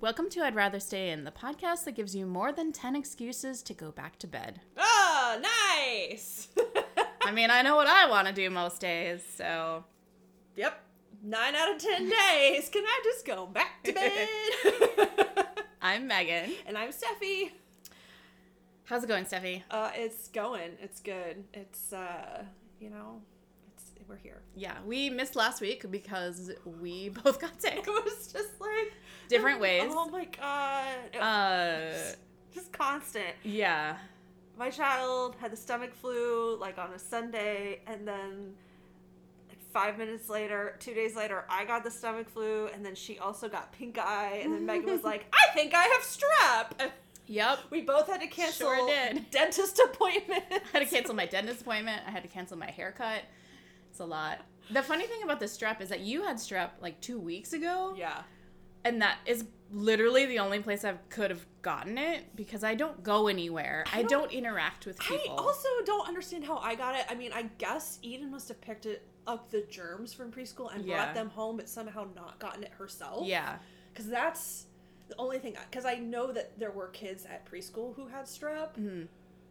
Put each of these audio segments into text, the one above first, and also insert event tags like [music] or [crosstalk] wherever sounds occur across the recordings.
Welcome to I'd Rather Stay In, the podcast that gives you more than 10 excuses to go back to bed. Oh, nice. [laughs] I mean, I know what I want to do most days, so. yep. Nine out of ten days. Can I just go back to bed? [laughs] I'm Megan. and I'm Steffi. How's it going, Steffi? Uh, it's going. It's good. It's uh, you know, we're here. Yeah, we missed last week because we [laughs] both got sick. It was just like Different ways. Oh my god. Uh, [laughs] just constant. yeah. My child had the stomach flu like on a Sunday, and then like five minutes later, two days later, I got the stomach flu, and then she also got pink eye, and then Megan was [laughs] like, "I think I have strep." Yep. we both had to cancel Sure did. dentist appointment. I had to cancel my dentist appointment. I had to cancel my haircut. A lot. The funny thing about the strep is that you had strep like two weeks ago. Yeah. And that is literally the only place I could have gotten it because I don't go anywhere. I I don't, don't- interact with people. I also don't understand how I got it. I mean, I guess Eden must have picked it up the germs from preschool and Yeah. brought them home, but somehow not gotten it herself. yeah. Because that's the only thing. Because I know that there were kids at preschool who had strep. Mhm.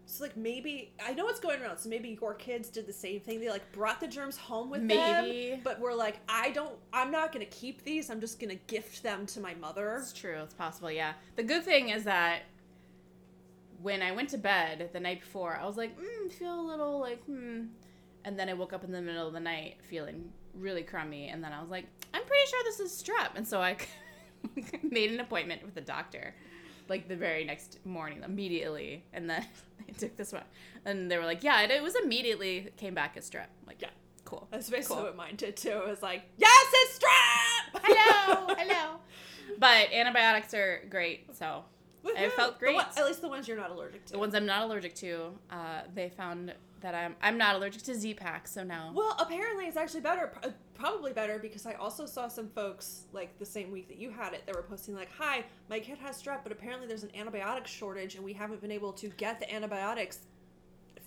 So like maybe I know what's going around. So maybe your kids did the same thing. They like brought the germs home with Maybe. them, but we're like, I don't. I'm not gonna keep these. I'm just gonna gift them to my mother. It's true. It's possible. Yeah. The good thing is that when I went to bed the night before, I was like, mm, feel a little like, hmm. And then I woke up in the middle of the night feeling really crummy. And then I was like, I'm pretty sure this is strep. And so I [laughs] made an appointment with the doctor like the very next morning, immediately. And then [laughs] they took this one. And they were like, yeah, it, it was immediately came back as strep. I'm like, Yeah. cool. That's basically Cool. what mine did too. It was like, yes, it's strep. [laughs] hello, [laughs] hello. But antibiotics are great. So it felt great. one- at least the ones you're not allergic to. The ones I'm not allergic to, uh, they found that I'm I'm not allergic to Z-Pak, so now. Well, apparently it's actually better, pr- probably better because I also saw some folks like the same week that you had it that were posting like, "Hi, my kid has strep, but apparently there's an antibiotic shortage and we haven't been able to get the antibiotics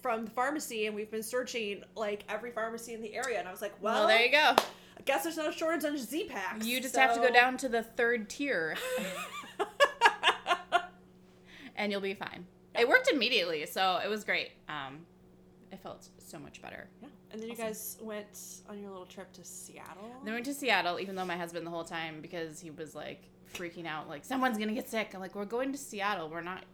from the pharmacy and we've been searching like every pharmacy in the area." And I was like, "Well, Well, there you go. I guess there's no shortage on Z-Paks." You just have to go down to the third tier, [laughs] and you'll be fine. It worked immediately, so it was great. Um, I felt so much better. yeah. And then you Awesome. guys went on your little trip to Seattle. Then we went to Seattle, even though my husband the whole time because he was like freaking out, like someone's gonna get sick. I'm like, we're going to Seattle. We're not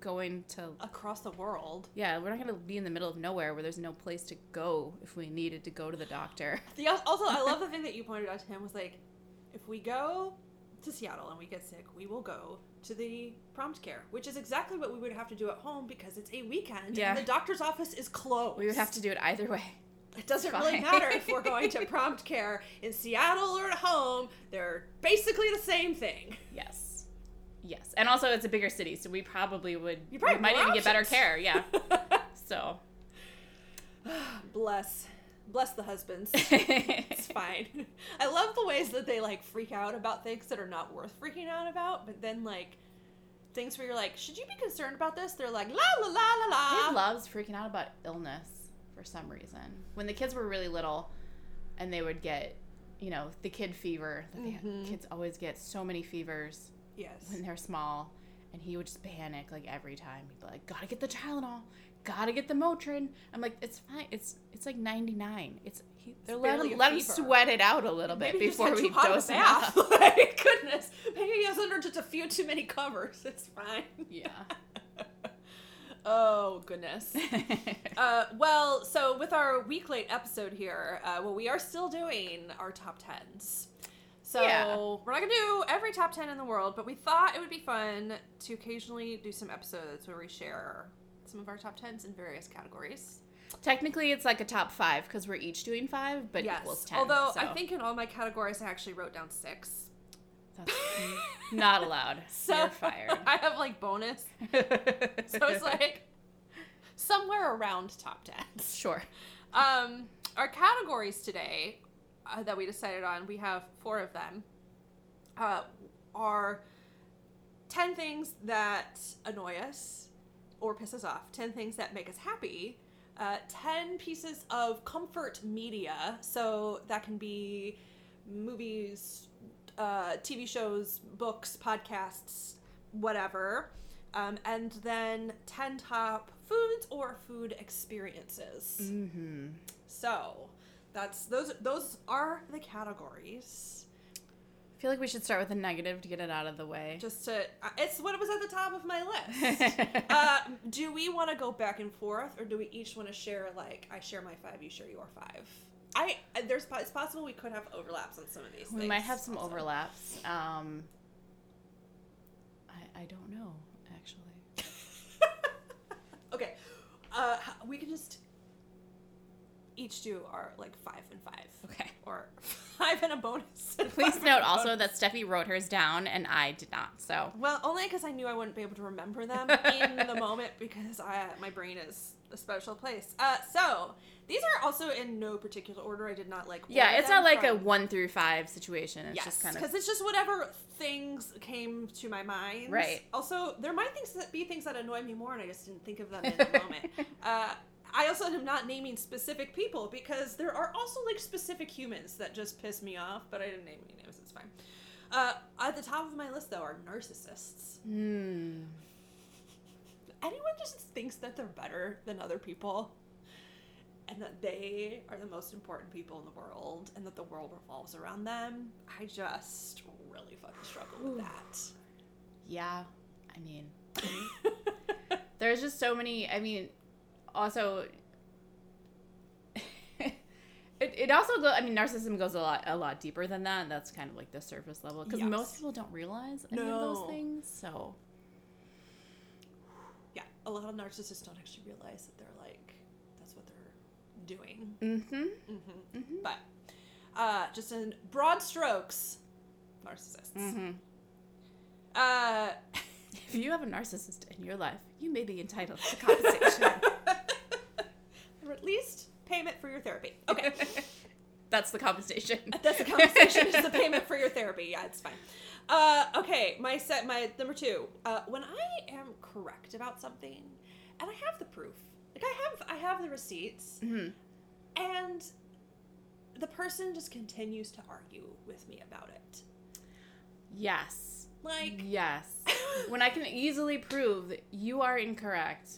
going to. across the world. Yeah, we're not gonna be in the middle of nowhere where there's no place to go if we needed to go to the doctor. [laughs] The, also, I love the [laughs] thing that you pointed out to him was like, if we go to Seattle and we get sick, we will go to the prompt care, which is exactly what we would have to do at home because it's a weekend Yeah. and the doctor's office is closed. We would have to do it either way. It doesn't really matter if we're going to [laughs] prompt care in Seattle or at home. They're basically the same thing. Yes. Yes. And also it's a bigger city, so we probably would You probably we might even more get better care, yeah. [laughs] So [sighs] bless, bless the husbands. [laughs] It's fine. I love the ways that they like freak out about things that are not worth freaking out about, but then like things where you're like, should you be concerned about this? They're like, la la la la la. He loves freaking out about illness for some reason. When the kids were really little and they would get, you know, the kid fever. That they, Mhm. Kids always get so many fevers Yes. when they're small. And he would just panic like every time. He'd be like, gotta get the Tylenol, gotta get the Motrin. I'm like, it's fine. It's it's like 99. It's he, they're let him, let him sut it out a little bit Maybe before we dose him bath. up. [laughs] [laughs] like, goodness. Maybe he has under just a few too many covers. It's fine. Yeah. [laughs] Oh goodness. Uh, well, so with our week late episode here, uh, well, we are still doing our top tens. So Yeah. we're not gonna do every top ten in the world, but we thought it would be fun to occasionally do some episodes where we share some of our top tens in various categories. Technically, it's like a top five because we're each doing five, but yes. equals 10. Although I think in all my categories, I actually wrote down six. that's not allowed. [laughs] So You're fired. [laughs] I have like bonus. [laughs] So it's like somewhere around top tens. sure. Um, our categories today uh, that we decided on, we have four of them, uh, are 10 things that annoy us or piss us off, 10 things that make us happy, uh, 10 pieces of comfort media. So that can be movies, uh, TV shows, books, podcasts, whatever. Um, and then 10 top foods or food experiences. Mm-hmm. So that's those those are the categories. I feel like we should start with a negative to get it out of the way. Just to uh, it's what was at the top of my list. [laughs] uh, do we want to go back and forth, or do we each want to share like I share my five, you share your five? I there's it's possible we could have overlaps on some of these. we things might have some also. overlaps. Um, I, I don't know actually. [laughs] Okay, uh, we can just each do our like five and five, Okay. or [laughs] five and a bonus. [laughs] Please note also bonus. that Steffi wrote hers down and I did not. So Well, only because I knew I wouldn't be able to remember them [laughs] in the moment because I, my brain is a special place. Uh, so these are also in no particular order. I did not like. yeah, it's not like a one through five situation. It's Yes, just kind because it's just whatever things came to my mind. Right. Also, there might things that be things that annoy me more, and I just didn't think of them in the [laughs] moment. Uh, I also am not naming specific people because there are also like specific humans that just piss me off, but I didn't name any names. It's fine. Uh, at the top of my list, though, are narcissists. Hmm. anyone just thinks that they're better than other people and that they are the most important people in the world and that the world revolves around them i just really fucking struggle with that. Yeah, I mean, [laughs] there's just so many. I mean, also, [laughs] it, it also go. I mean, narcissism goes a lot a lot deeper than that. And that's kind of like the surface level because Yes. most people don't realize any of those things. So yeah a lot of narcissists don't actually realize that they're like that's what they're doing mm-hmm. hmm Mhm. but uh just in broad strokes narcissists Mm-hmm. uh [laughs] If you have a narcissist in your life, you may be entitled to compensation. [laughs] or at least payment for your therapy okay [laughs] That's the compensation. That's the compensation. is the payment for your therapy. Yeah, it's fine. Uh, okay, my set, my number two. Uh, when I am correct about something, and I have the proof, like I have, I have the receipts, Mhm. and the person just continues to argue with me about it. Yes. Like, Yes. [laughs] when I can easily prove that you are incorrect.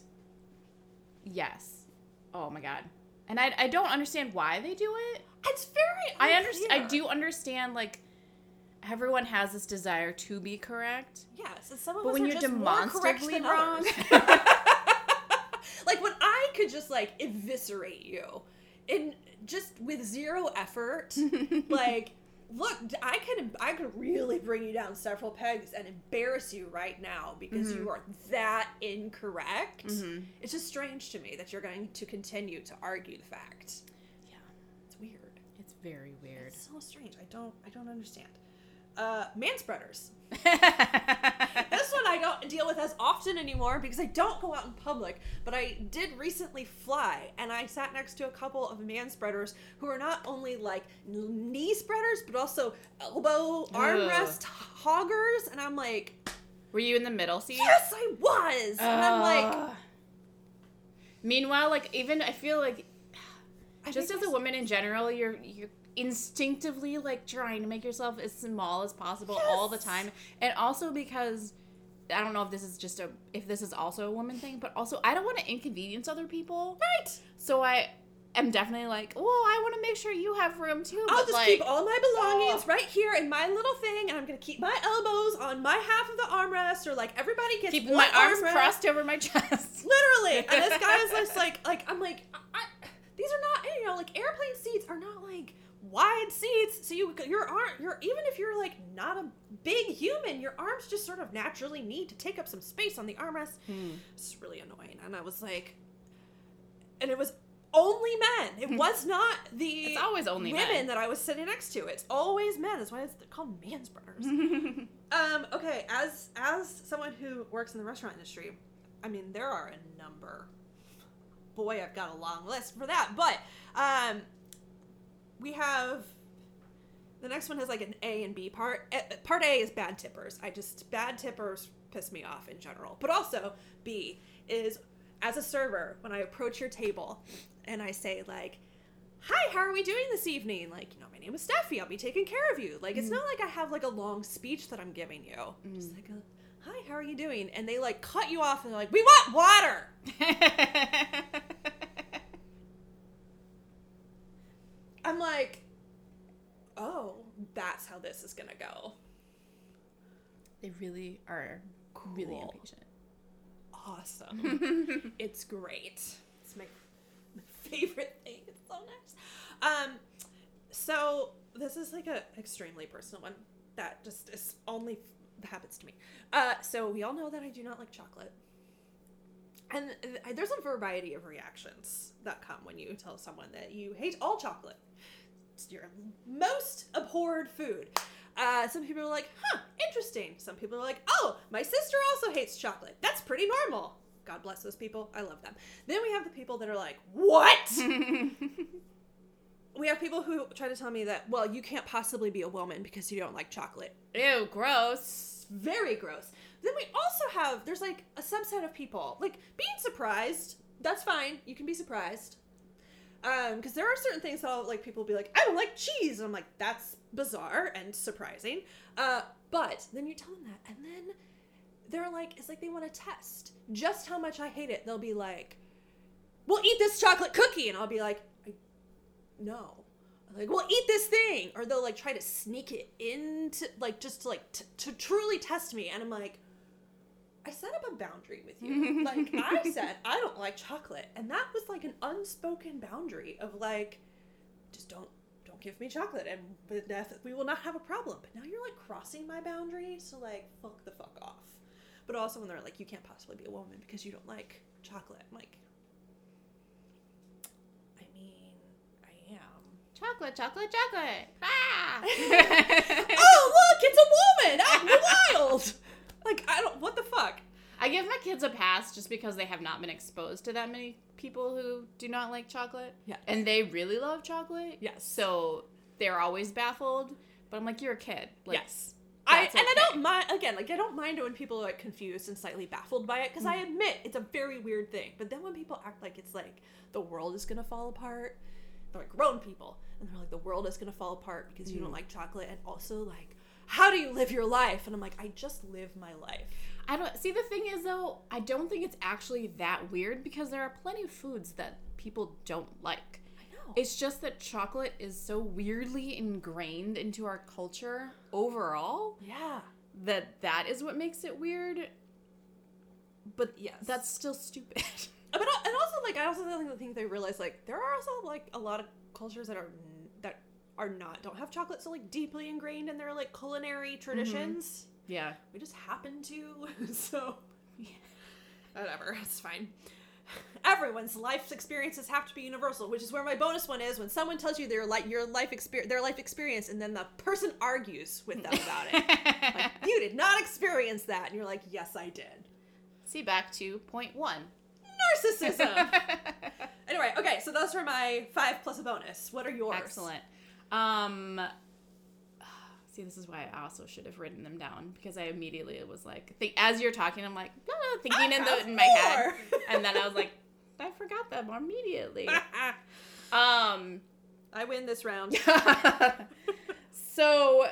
Yes. Oh my god. And I, I don't understand why they do it. it's very. I understand. I do understand like everyone has this desire to be correct. Yes, some of But us when are you're just demonstrably than wrong. [laughs] [laughs] like when I could just like eviscerate you, in just with zero effort. like look i can i could really bring you down several pegs and embarrass you right now because Mhm. you are that incorrect Mhm. it's just strange to me that you're going to continue to argue the fact Yeah. it's weird It's very weird. it's so strange i don't i don't understand uh manspreaders [laughs] I don't deal with as often anymore because I don't go out in public. But I did recently fly, and I sat next to a couple of man spreaders who are not only like knee spreaders, but also elbow armrest hoggers. And I'm like, Were you in the middle seat? yes, I was. And I'm like, Meanwhile, like even I feel like I just as a woman in general, you're you're instinctively like trying to make yourself as small as possible all the time, and also because I don't know if this is just a if this is also a woman thing, but also I don't want to inconvenience other people, right. so I am definitely like, well, I want to make sure you have room too. I'll just like, keep all my belongings Ugh. right here in my little thing, and I'm gonna keep my elbows on my half of the armrest, or like everybody gets keep my arms armrest. crossed over my chest. [laughs] Literally. And this guy is [laughs] just like, like I'm like, I, I- these are not, you know, like airplane seats are not like wide seats. So you, your arm, your even if you're like not a big human, your arms just sort of naturally need to take up some space on the armrest. Hmm. It's really annoying. And I was like, and it was only men. It [laughs] was not the It's always only women men. that I was sitting next to. It's always men. That's why it's called manspreaders. [laughs] Um, okay, as as someone who works in the restaurant industry, I mean there are a number. Boy, I've got a long list for that. But um we have the next one has like an A and B part. Part A is bad tippers. I just bad tippers piss me off in general. But also B is as a server when I approach your table and I say like hi, how are we doing this evening? Like, you know, my name is Steffi. I'll be taking care of you. Like, it's mm. not like I have like a long speech that I'm giving you. Mm. Just like a, hi, how are you doing? And they like cut you off and they're like, we want water. [laughs] I'm like, oh, that's how this is gonna go. they really are really impatient. Awesome. [laughs] it's great. It's my, my [laughs] favorite thing. It's so nice. Um, so this is like a extremely personal one that just is only happens to me. Uh, so we all know that I do not like chocolate. And there's a variety of reactions that come when you tell someone that you hate all chocolate. It's your most abhorred food. Uh, some people are like, huh, interesting. Some people are like, oh, my sister also hates chocolate. That's pretty normal. God bless those people. I love them. Then we have the people that are like, what? [laughs] we have people who try to tell me that, well, you can't possibly be a woman because you don't like chocolate. Ew, gross. Very gross. Then we also have, there's like a subset of people, like being surprised. That's fine. You can be surprised. Um, because there are certain things that like people will be like, I don't like cheese, and I'm like, that's bizarre and surprising. Uh, but then you tell them that, and then they're like, it's like they want to test just how much I hate it. They'll be like, "Well, eat this chocolate cookie," and I'll be like, "No." Like, well, eat this thing, or they'll like try to sneak it into like just like t- to truly test me, and I'm like, I set up a boundary with you. like I [laughs] said, I don't like chocolate, and that was like an unspoken boundary of like, just don't don't give me chocolate, and we will not have a problem. But now you're like crossing my boundary, so like fuck the fuck off. But also when they're like, you can't possibly be a woman because you don't like chocolate. I'm like, I mean, I am. Chocolate, chocolate, chocolate. Ah! [laughs] [laughs] oh look, it's a woman out in the wild. Like I don't. What the fuck? I give my kids a pass just because they have not been exposed to that many people who do not like chocolate. Yes. And they really love chocolate. Yes. So they're always baffled. But I'm like, you're a kid. Like, yes. I, and I don't mind again like I don't mind when people are like confused and slightly baffled by it because I Mm-hmm. admit it's a very weird thing. But then when people act like it's like the world is gonna fall apart, they're like grown people and they're like the world is gonna fall apart because you Mm. don't like chocolate and also like how do you live your life? And I'm like I just live my life. I don't see the thing is though, I don't think it's actually that weird because there are plenty of foods that people don't like. I know. It's just that chocolate is so weirdly ingrained into our culture overall yeah. that that is what makes it weird. But Yes. that's still stupid. [laughs] but al- and also like I also think they realize like there are also like a lot of cultures that are are not don't have chocolate so like deeply ingrained in their like culinary mm-hmm. traditions. yeah. We just happen to, [laughs] so whatever, it's fine. Everyone's life experiences have to be universal, which is where my bonus one is when someone tells you their like your life experience, their life experience, and then the person argues with them about it. [laughs] Like, you did not experience that, and you're like, yes, I did. See back to point one. Narcissism. [laughs] anyway, okay, so those were my five plus a bonus. What are yours? Excellent. Um [sighs] see this is why I also should have written them down because I immediately was like think as you're talking I'm like blah, blah, thinking in the in my head and then I was like I forgot them immediately. [laughs] Um I win this round. [laughs] so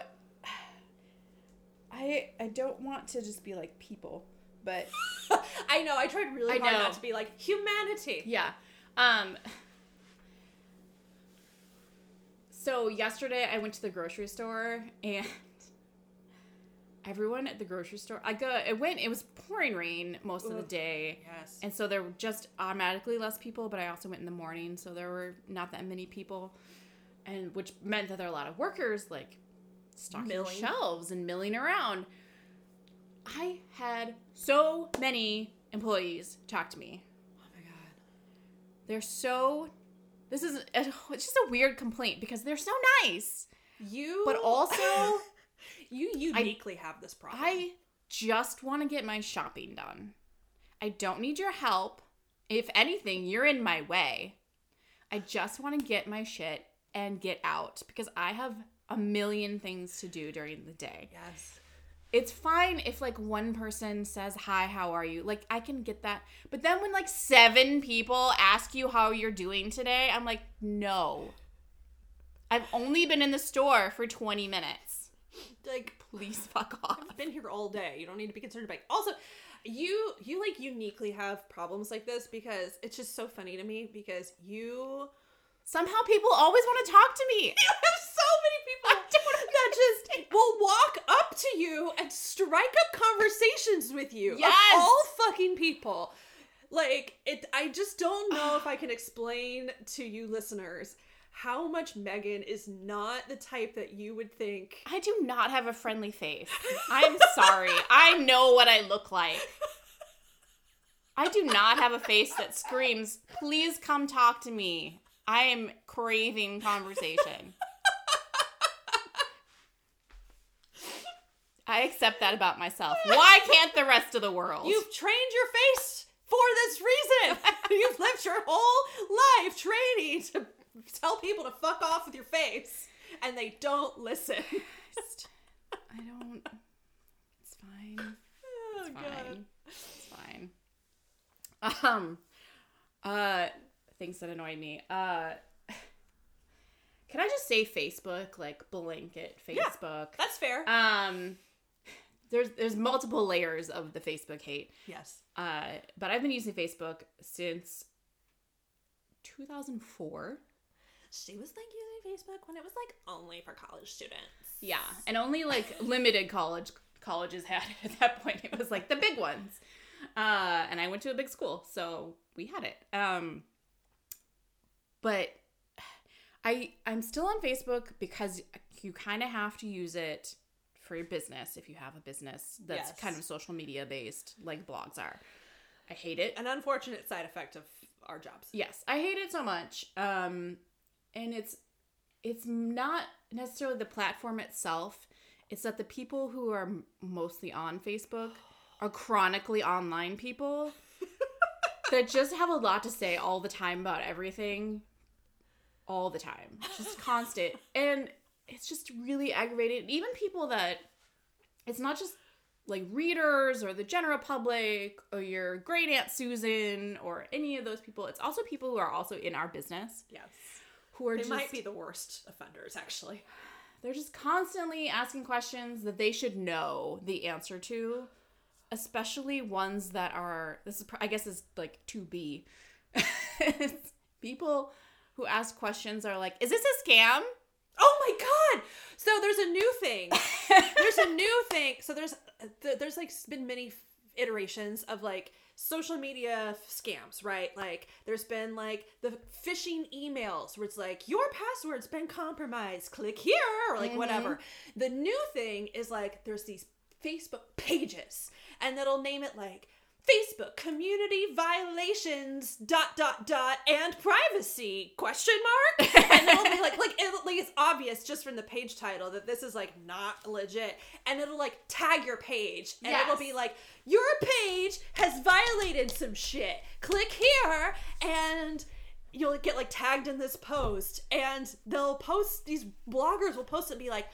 I I don't want to just be like people, but [laughs] I know. I tried really I hard know. not to be like humanity. yeah. Um so yesterday I went to the grocery store and [laughs] everyone at the grocery store I go it went it was pouring rain most of the day. Yes. And so there were just automatically less people, but I also went in the morning, so there were not that many people. And which meant that there are a lot of workers like stocking Milling. shelves and milling around. I had so many employees talk to me. oh my god. They're so this is [sighs] it's just a weird complaint because they're so nice. You, But also [laughs] you uniquely have this problem. I just want to get my shopping done. I don't need your help. If anything, you're in my way. I just want to get my shit and get out because I have a million things to do during the day. yes. It's fine if like one person says hi, how are you? Like I can get that. But then when like seven people ask you how you're doing today, I'm like, "No. I've only been in the store for 20 minutes. Like Please fuck off." I've been here all day. You don't need to be concerned about. Also, you you like uniquely have problems like this because it's just so funny to me because you Somehow people always want to talk to me. you have so many people that just will walk up to you and strike up conversations with you. Of Yes. all fucking people. Like it I just don't know if I can [sighs] explain to you listeners how much Megan is not the type that you would think I do not have a friendly face. [laughs] I'm sorry. I know what I look like. I do not have a face that screams, please come talk to me. I am craving conversation. [laughs] I accept that about myself. Why can't the rest of the world? You've trained your face for this reason. [laughs] You've lived your whole life training to tell people to fuck off with your face, and they don't listen. I don't. It's fine. Oh, It's fine. It's fine. Um, uh, things that annoy me. Uh, [laughs] can I just say Facebook, like blanket Facebook? Yeah. That's fair. Um, there's there's multiple layers of the Facebook hate. yes. Uh, but I've been using Facebook since 2004. She was like using Facebook when it was like only for college students. Yeah, and only like [laughs] limited college colleges had it at that point. It was like the big ones. Uh, and I went to a big school, so we had it. Um, but I I'm still on Facebook because you kind of have to use it for your business if you have a business that's Yes. kind of social media based, like blogs are. I hate it. An unfortunate side effect of our jobs. Yes, I hate it so much. Um, and it's it's not necessarily the platform itself. It's that the people who are mostly on Facebook [gasps] are chronically online people [laughs] that just have a lot to say all the time about everything, all the time, just constant, [laughs] and it's just really aggravating. Even people that it's not just like readers or the general public or your great aunt Susan or any of those people. It's also people who are also in our business Yes. who are They just might be the worst offenders, actually. they're just constantly asking questions that they should know the answer to, especially ones that are this is I guess is like to be. [laughs] people who ask questions are like, "Is this a scam?" Oh my god! So there's a new thing. [laughs] there's a new thing. So there's there's like been many iterations of like social media scams, right? Like there's been like the phishing emails where it's like your password's been compromised. Click here or like mm-hmm. whatever. The new thing is like there's these Facebook pages and that'll name it like Facebook community violations dot dot dot and privacy question mark? And it'll be like like it, like it's obvious just from the page title that this is like not legit. And it'll like tag your page. And it'll be like your page has violated some shit. Click here and you'll get like tagged in this post. And they'll post these bloggers will post it and be like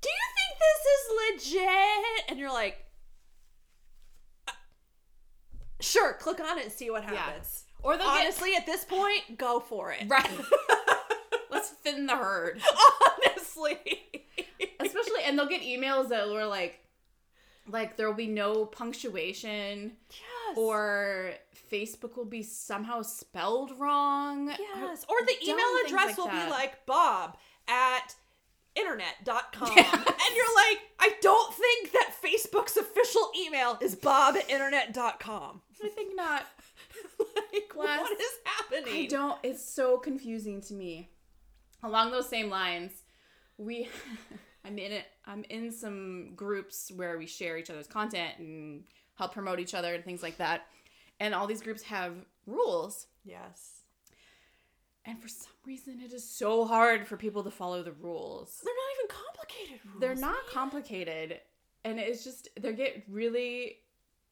do you think this is legit? And you're like Sure, click on it and see what happens. Or they'll Honestly, at this point, go for it. right. [laughs] Let's thin the herd. Honestly. especially and they'll get emails that were like like there will be no punctuation yes. or facebook will be somehow spelled wrong yes. Or the email address like will that. be like bob at internet.com. And you're like, I don't think that Facebook's official email is bob at internet.com. i think not [laughs] like, what is happening? i don't it's so confusing to me along those same lines we [laughs] i'm in it i'm in some groups where we share each other's content and help promote each other and things like that and all these groups have rules Yes. And for some reason it is so hard for people to follow the rules They're not even complicated rules. they're not man. complicated and it's just they get really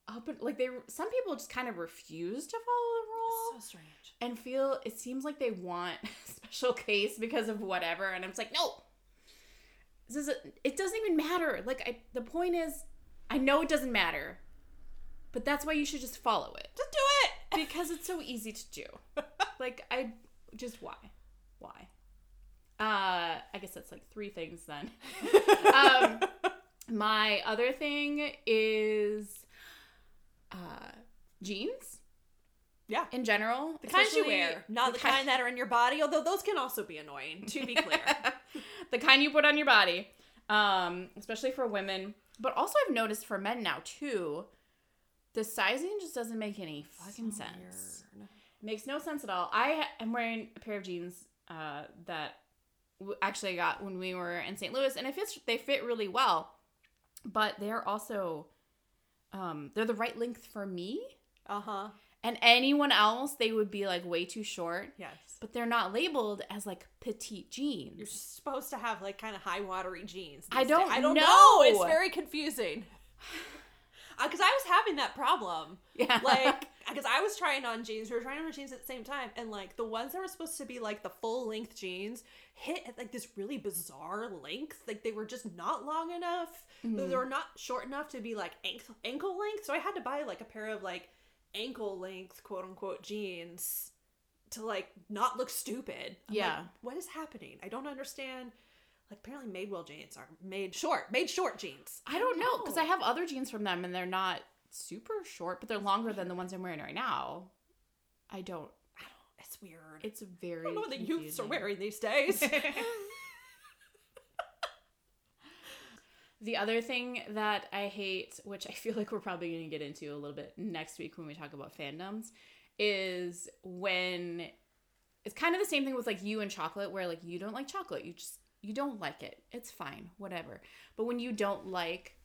up and like they some people just kind of refuse to follow the rule So strange. and feel it seems like they want [laughs] a special case because of whatever and i'm just like no This is a, it doesn't even matter. Like I, the point is, I know it doesn't matter, but that's why you should just follow it Just do it. [laughs] because it's so easy to do. [laughs] like I just why? Why? Uh I guess that's like three things then. [laughs] um my other thing is uh jeans Yeah. in general. The kinds you wear, not the, ki- kind that are in your body, although those can also be annoying, to be clear. [laughs] [laughs] the kind you put on your body. Um, especially for women. But also I've noticed for men now too, the sizing just doesn't make any fucking sense. Makes no sense at all. I am wearing a pair of jeans uh, that w- actually I got when we were in St. Louis, and it fits. They fit really well, but they're also um, they're the right length for me. Uh huh. And anyone else, they would be like way too short. Yes. But they're not labeled as like petite jeans. You're supposed to have like kind of high watery jeans. I don't days. I don't know. know. It's very confusing. Because I was having that problem. yeah, Like, [laughs] because I was trying on jeans. We were trying on jeans at the same time. And like the ones that were supposed to be like the full length jeans hit at like this really bizarre length. Like they were just not long enough. Mm-hmm. They were not short enough to be like ankle, ankle length. So I had to buy like a pair of like ankle length, quote unquote, jeans to like not look stupid. I'm Yeah. like, what is happening? I don't understand. Like apparently Madewell jeans are made short, made short jeans. I don't know because I have other jeans from them and they're not super short, but they're longer than the ones I'm wearing right now. I don't. I don't. It's weird. It's very. I don't know what the youths are wearing these [laughs] days. The other thing that I hate, which I feel like we're probably going to get into a little bit next week when we talk about fandoms, is when it's kind of the same thing with like you and chocolate, where like you don't like chocolate, you just you don't like it. It's fine, whatever. But when you don't like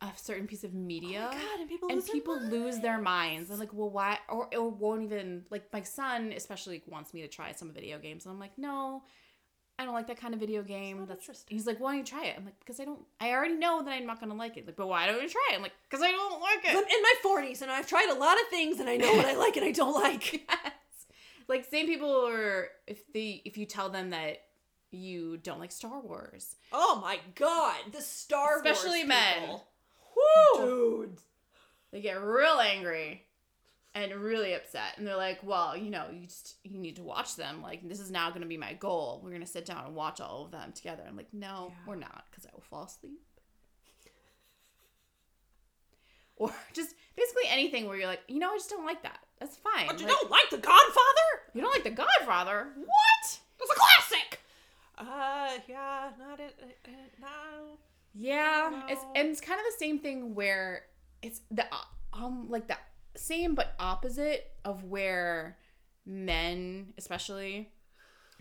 a certain piece of media, Oh God, and people and lose their people lose their minds. I'm like, well, why? Or, or won't even like my son, especially wants me to try some video games, and I'm like, no, I don't like that kind of video game. That's interesting. he's like, why don't you try it? I'm like, because I don't. I already know that I'm not gonna like it. Like, but why don't you try it? I'm like, because I don't like it. I'm in my 40s and I've tried a lot of things and I know what I like and I don't like. [laughs] yes. Like same people are if they if you tell them that you don't like Star Wars, Oh my god, the Star Wars. Especially Wars men. Woo! Dude. they get real angry and really upset and they're like well you know you just you need to watch them like this is now going to be my goal we're going to sit down and watch all of them together i'm like no Yeah. we're not because i will fall asleep [laughs] or just basically anything where you're like you know i just don't like that that's fine But you Like, don't like The Godfather? you don't like the godfather what It's a classic! Uh, yeah, not it. Uh, uh, no. Yeah, don't it's and it's kind of the same thing where it's the um like the same but opposite of where men especially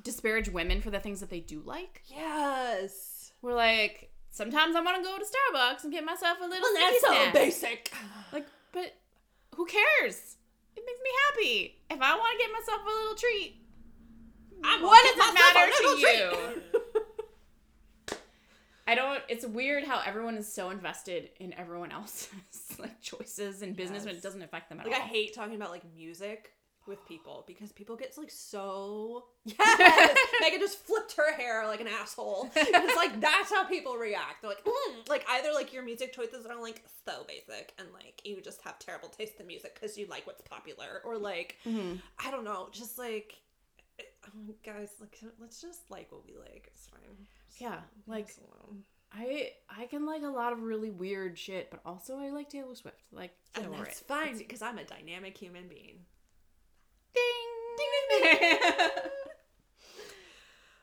disparage women for the things that they do like. Yes. We're like sometimes I want to go to Starbucks and get myself a little Well, that's so basic. Like, but who cares? It makes me happy. If I want to get myself a little treat, I What does it matter to you? [laughs] I don't. It's weird how everyone is so invested in everyone else's [laughs] like choices and business when it doesn't affect them at Like I hate talking about like music with people because people get like so [laughs] yes. Megan just flipped her hair like an asshole. it's like that's how people react. They're like, mm. like either like your music choices are like so basic and like you just have terrible taste in music because you like what's popular, or like Mhm. I don't know, just like guys, like let's just like what we like. It's fine. Just Yeah, like-. I I can like a lot of really weird shit, but also I like Taylor Swift. Like, and that's it. fine because I'm a dynamic human being. Ding ding ding. [laughs]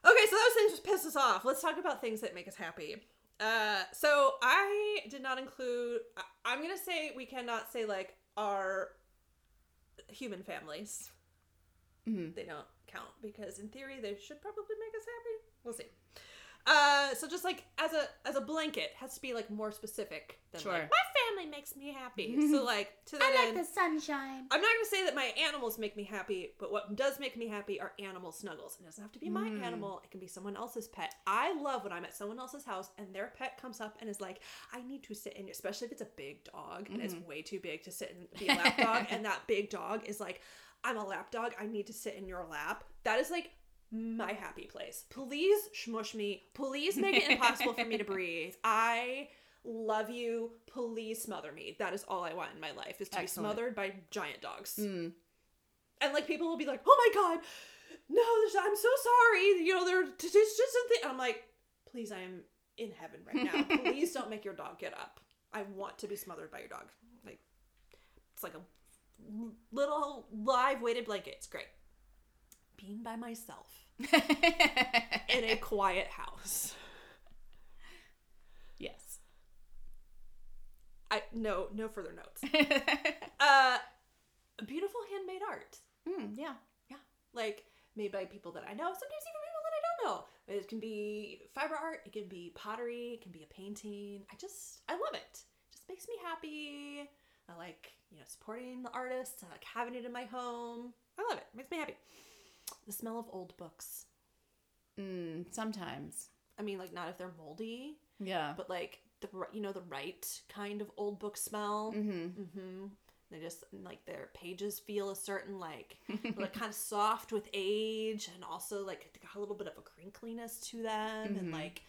Okay, so those things just piss us off. Let's talk about things that make us happy. Uh, so I did not include. I- I'm gonna say we cannot say like our human families. Mhm. They don't count because in theory they should probably make us happy. We'll see. Uh, so just like as a as a blanket has to be like more specific than Sure. like my family makes me happy. so [laughs] like to that I like end, the sunshine. I'm not going to say that my animals make me happy, but what does make me happy are animal snuggles. It doesn't have to be my Mm. animal, it can be someone else's pet. I love when I'm at someone else's house and their pet comes up and is like, I need to sit in your, especially if it's a big dog and it's way too big to sit and be a [laughs] lap dog. And that big dog is like, I'm a lap dog, I need to sit in your lap. That is like my happy place. Please smush me. Please make it impossible for me to [laughs] breathe. I love you. Please smother me. That is all I want in my life is to Excellent. be smothered by giant dogs. Mm. And like people will be like, "Oh my god, no, there's, I'm so sorry. You know, there it's just something." And I'm like, "Please, I am in heaven right now. [laughs] Please don't make your dog get up. I want to be smothered by your dog. Like, it's like a little live weighted blankets. Great. Being by myself [laughs] in a quiet house. yes. I no no further notes. [laughs] Uh, beautiful handmade art. Mm, yeah. Yeah, like made by people that I know. Sometimes even people that I don't know. It can be fiber art. It can be pottery. It can be a painting. I just I love it. it just makes me happy. I like you know supporting the artists. I like having it in my home. I love it. it makes me happy. The smell of old books. Mm, sometimes. I mean, like not if they're moldy, Yeah. but like the you know the right kind of old book smell. Mm-hmm. Mm-hmm. They just like their pages feel a certain like [laughs] like kind of soft with age, and also like a little bit of a crinkliness to them, and Mhm. like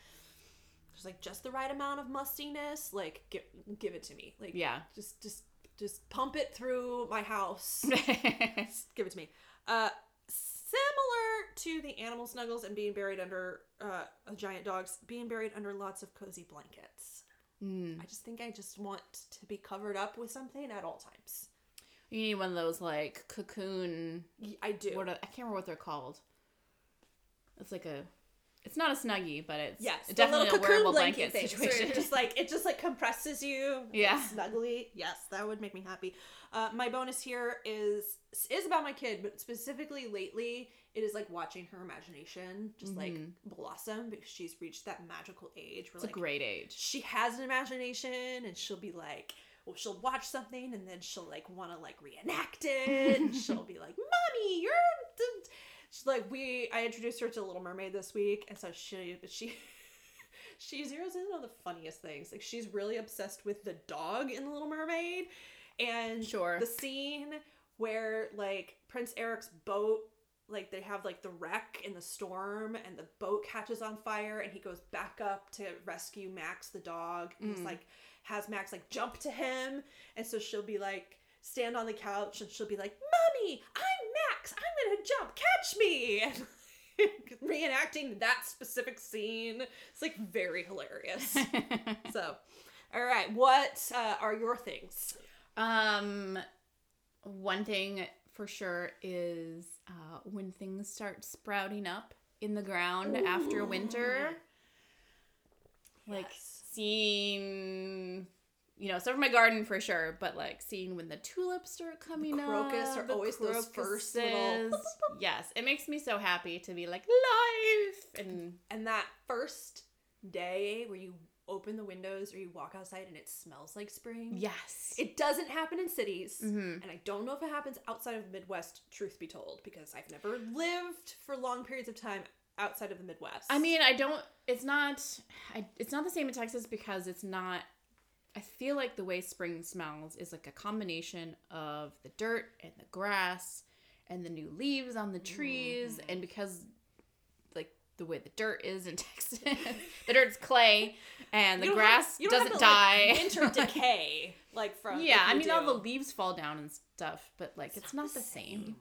there's like just the right amount of mustiness. Like give give it to me. Like Yeah. just just just pump it through my house. [laughs] Give it to me. Uh, similar to the animal snuggles and being buried under uh, a giant dog's, being buried under lots of cozy blankets. mm. I just think I just want to be covered up with something at all times. You need one of those like cocoon. I do. What are, I can't remember what they're called. It's like a. It's not a snuggie, but it's yes, definitely a wearable blanket, blanket. So situation. it just like it just like compresses you. Yeah. snuggly. Yes, that would make me happy. Uh, my bonus here is is about my kid, but specifically lately, it is like watching her imagination just like Mhm. blossom because she's reached that magical age where it's a great age. she has an imagination and she'll be like well she'll watch something and then she'll like want to like reenact it and [laughs] she'll be like mommy you're. She's like we i introduced her to little mermaid this week and so she she [laughs] she zeroes in on the funniest things like she's really obsessed with the dog in the little mermaid and Sure. the scene where like prince eric's boat like they have like the wreck in the storm and the boat catches on fire and he goes back up to rescue max the dog and he's Mm. like has max like jump to him and so she'll be like stand on the couch and she'll be like mommy i'm max i'm gonna jump catch me and [laughs] reenacting that specific scene it's like very hilarious [laughs] so all right what uh, are your things um, one thing for sure is uh, when things start sprouting up in the ground after winter. Like Yes. seeing, you know, stuff in my garden for sure, but like seeing when the tulips start coming crocus up. are the always those first little. [laughs] Yes, it makes me so happy to be like life and And that first day where you open the windows or you walk outside and it smells like spring. yes. It doesn't happen in cities. Mhm. And I don't know if it happens outside of the Midwest, truth be told, because I've never lived for long periods of time outside of the Midwest. I mean, I don't. It's not. I, it's not the same in Texas because it's not. I feel like the way spring smells is like a combination of the dirt and the grass and the new leaves on the trees, Mm-hmm. and because like the way the dirt is in [laughs] Texas, the dirt's clay and the grass have- you don't have doesn't to, like, die. [laughs] winter decay, like from yeah, like I mean all the leaves fall down and stuff, but like it's, not, the same.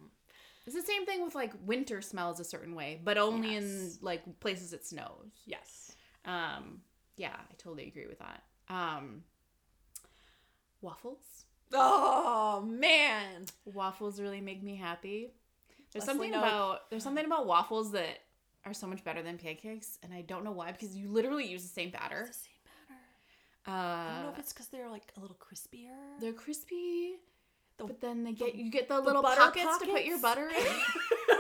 It's the same thing with like winter smells a certain way, but only in like places it snows. Yes. Um, yeah, I totally agree with that. Um, waffles. Oh man. Waffles really make me happy. There's Leslie something Knope. about there's something about waffles that are so much better than pancakes, and I don't know why because you literally use the same batter. It's the same batter. I don't know Uh, if it's because they're like a little crispier. they're crispy, The- but then they get you get the, the little butter pockets, to put your butter in. [laughs]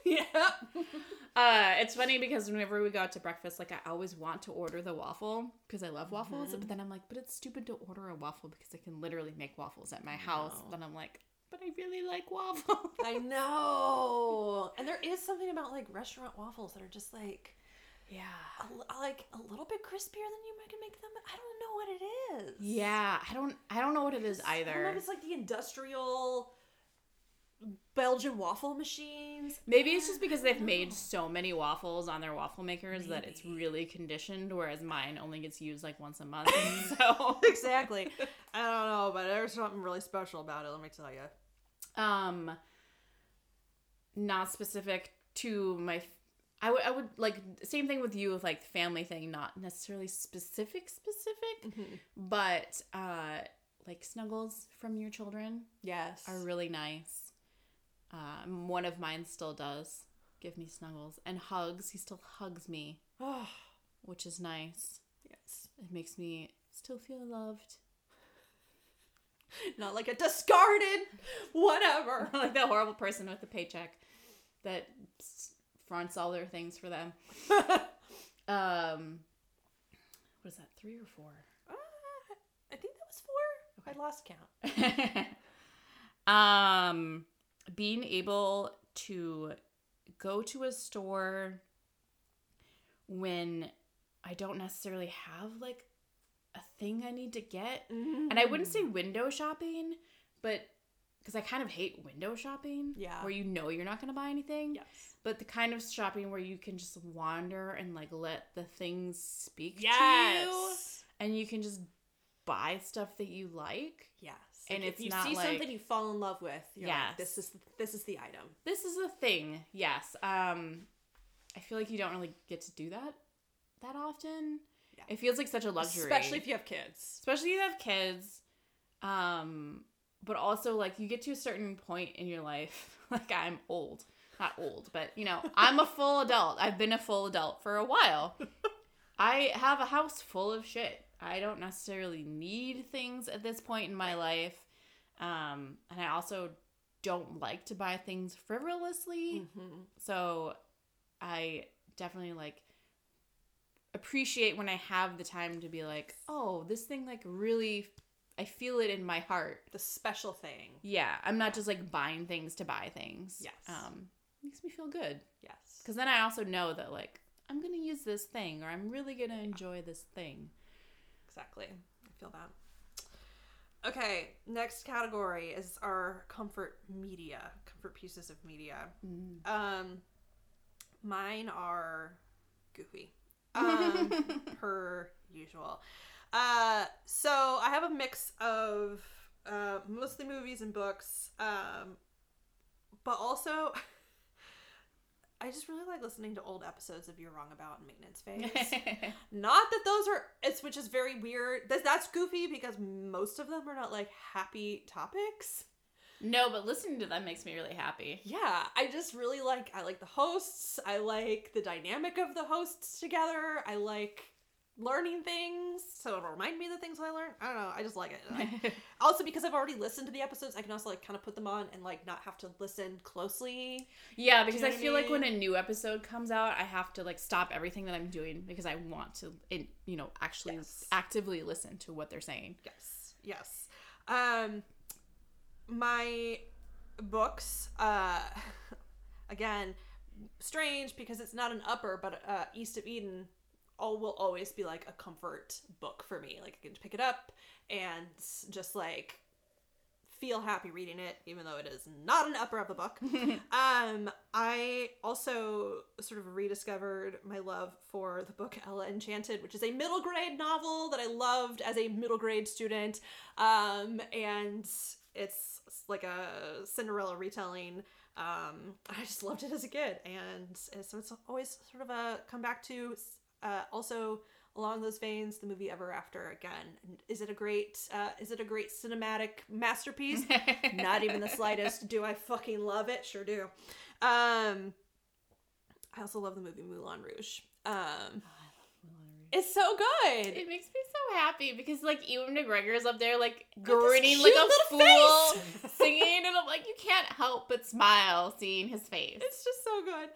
[laughs] yeah. Uh, it's funny because whenever we go out to breakfast, like I always want to order the waffle because I love waffles. Mhm. But then I'm like, but it's stupid to order a waffle because I can literally make waffles at my house. Then I'm like, but I really like waffles. [laughs] I know. And there is something about like restaurant waffles that are just like yeah. a, like a little bit crispier than you can make them. I don't know what it is. Yeah, I don't. I don't know what it is either. I don't know if it's like the industrial Belgian waffle machines. Maybe it's just because they've made so many waffles on their waffle makers that it's really conditioned, whereas mine only gets used like once a month. [laughs] [laughs] so, exactly. I don't know, but there's something really special about it. Let me tell you. um, not specific to my. f- I would, I would like same thing with you with like family thing, not necessarily specific, specific, but uh, like snuggles from your children Yes. are really nice. Um, one of mine still does give me snuggles and hugs. He still hugs me, Oh, which is nice. yes. It makes me still feel loved. Not like a discarded whatever. [laughs] like that horrible person with the paycheck that fronts all their things for them. [laughs] Um, what is that? Three or four? Uh, I think that was four. I lost count. [laughs] um, being able to go to a store when I don't necessarily have like a thing I need to get. And I wouldn't say mm. window shopping, but because I kind of hate window shopping. Yeah. Where you know you're not going to buy anything. Yes. But the kind of shopping where you can just wander and like let the things speak to you. Yes. And you can just buy stuff that you like. Yes. And Like, it's if you see like- something you fall in love with, you're like, this is this is the item. This is a thing, yes. Um, I feel like you don't really get to do that that often. Yeah. It feels like such a luxury, Especially if you have kids. especially if you have kids. Um, but also like you get to a certain point in your life. [laughs] Like I'm old, not old, but you know I'm a full adult. I've been a full adult for a while. [laughs] I have a house full of shit. I don't necessarily need things at this point in my life. Um, and I also don't like to buy things frivolously. Mm-hmm. So I definitely like appreciate when I have the time to be like, oh, this thing like really I feel it in my heart. The special thing. Yeah, I'm not just like buying things to buy things. Yes. Um makes me feel good Yes. cuz then I also know that like I'm going to use this thing or I'm really going to enjoy this thing. Exactly. I feel that. Okay, next category is our comfort media, comfort pieces of media. Um, mine are goofy, um, [laughs] per usual. Uh, so I have a mix of uh, mostly movies and books, um, but also [laughs] I just really like listening to old episodes of You're Wrong About and Maintenance Phase. [laughs] Not that those are, it's which is very weird. That that's goofy because most of them are not like happy topics. no, but listening to them makes me really happy. Yeah, I just really like. I like the hosts. I like the dynamic of the hosts together. I like learning things, so it'll remind me of the things I learned. I don't know. I just like it. I- [laughs] also, because I've already listened to the episodes, I can also like kind of put them on and like not have to listen closely. Yeah, because know I feel like when a new episode comes out, I have to like stop everything that I'm doing because I want to, in, you know, actually Yes. actively listen to what they're saying. Yes, yes. Um, my books, uh, [laughs] again, strange because it's not an upper, but uh, East of Eden all will always be like a comfort book for me. Like I can pick it up and just like feel happy reading it, even though it is not an upper of the book. [laughs] um, I also sort of rediscovered my love for the book Ella Enchanted, which is a middle grade novel that I loved as a middle grade student. Um, and it's like a Cinderella retelling. Um, I just loved it as a kid, and so it's always sort of a come back to. Uh, also along those veins, the movie Ever After again. Is it a great? Uh, is it a great cinematic masterpiece? [laughs] Not even the slightest. Do I fucking love it? Sure do. Um, I also love the movie Moulin Rouge. Um, it's so good. It makes me so happy because like Ewan McGregor's up there like grinning like a fool, singing, and I'm like, you can't help but smile seeing his face. It's just so good.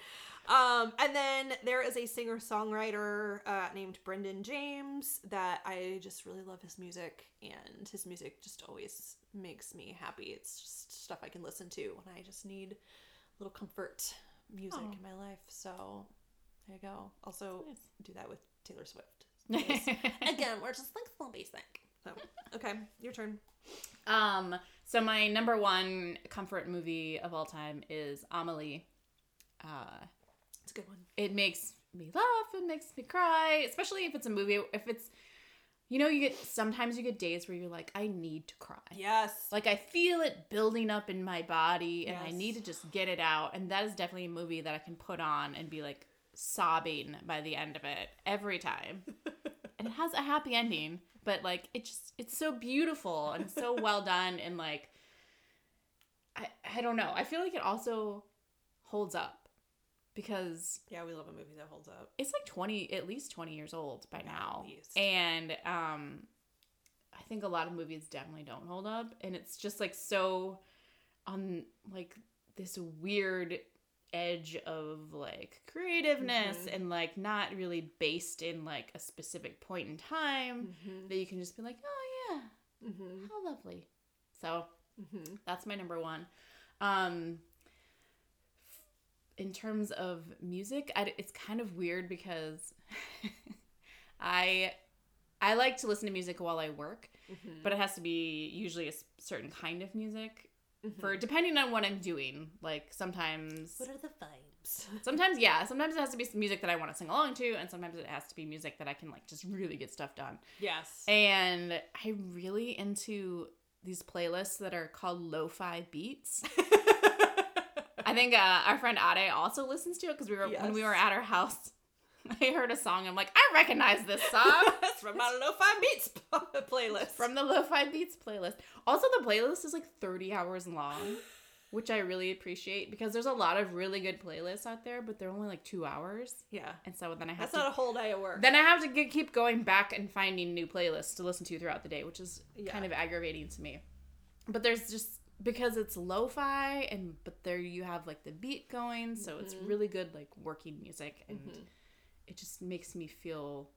Um, and then there is a singer songwriter uh, named Brendan James that I just really love his music, and his music just always makes me happy. It's just stuff I can listen to when I just need a little comfort music Aw. in my life. So there you go. Also, Nice. do that with Taylor Swift. [laughs] Again, we're just like so basic. So okay, your turn. Um, so my number one comfort movie of all time is Amelie. Uh, a good one. it makes me laugh, it makes me cry, especially if it's a movie. If it's, you know, you get sometimes you get days where you're like, I need to cry. Yes. Like I feel it building up in my body, and I need to just get it out. And that is definitely a movie that I can put on and be like sobbing by the end of it every time. [laughs] and it has a happy ending, but like it just it's so beautiful and so [laughs] well done and like I I don't know. I feel like it also holds up because yeah, we love a movie that holds up. it's like 20 at least 20 years old by now and um i think a lot of movies definitely don't hold up and it's just like so on like this weird edge of like creativeness Mhm. and like not really based in like a specific point in time Mm-hmm. that you can just be like oh yeah Mm-hmm. how lovely so Mm-hmm. that's my number one. Um, in terms of music, I, it's kind of weird because [laughs] I I like to listen to music while I work, Mm-hmm. but it has to be usually a certain kind of music Mm-hmm. for depending on what I'm doing. Like sometimes what are the vibes? [laughs] sometimes yeah, sometimes it has to be some music that I want to sing along to and sometimes it has to be music that I can like just really get stuff done. yes. And I'm really into these playlists that are called lo-fi beats. [laughs] I think uh, our friend Ade also listens to it because we were when we were at her house. [laughs] I heard a song. I'm like, I recognize this song That's [laughs] from my lo-fi beats [laughs] playlist. from the Lo-Fi Beats playlist. Also, the playlist is like 30 hours long, [sighs] which I really appreciate because there's a lot of really good playlists out there, but they're only like two hours, yeah, and so then I have that's to not a whole day of work. then I have to get, keep going back and finding new playlists to listen to throughout the day, which is Yeah. kind of aggravating to me. But there's just because it's lo-fi and but there you have like the beat going, so it's Mhm. really good like working music and Mhm. it just makes me feel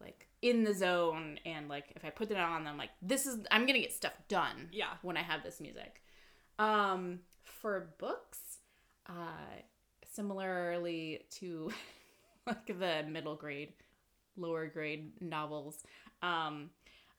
like in the zone and like if I put it on I'm like this is I'm to get stuff done Yeah. when I have this music. Um, for books, uh, similarly to [laughs] like the middle grade, lower grade novels, um,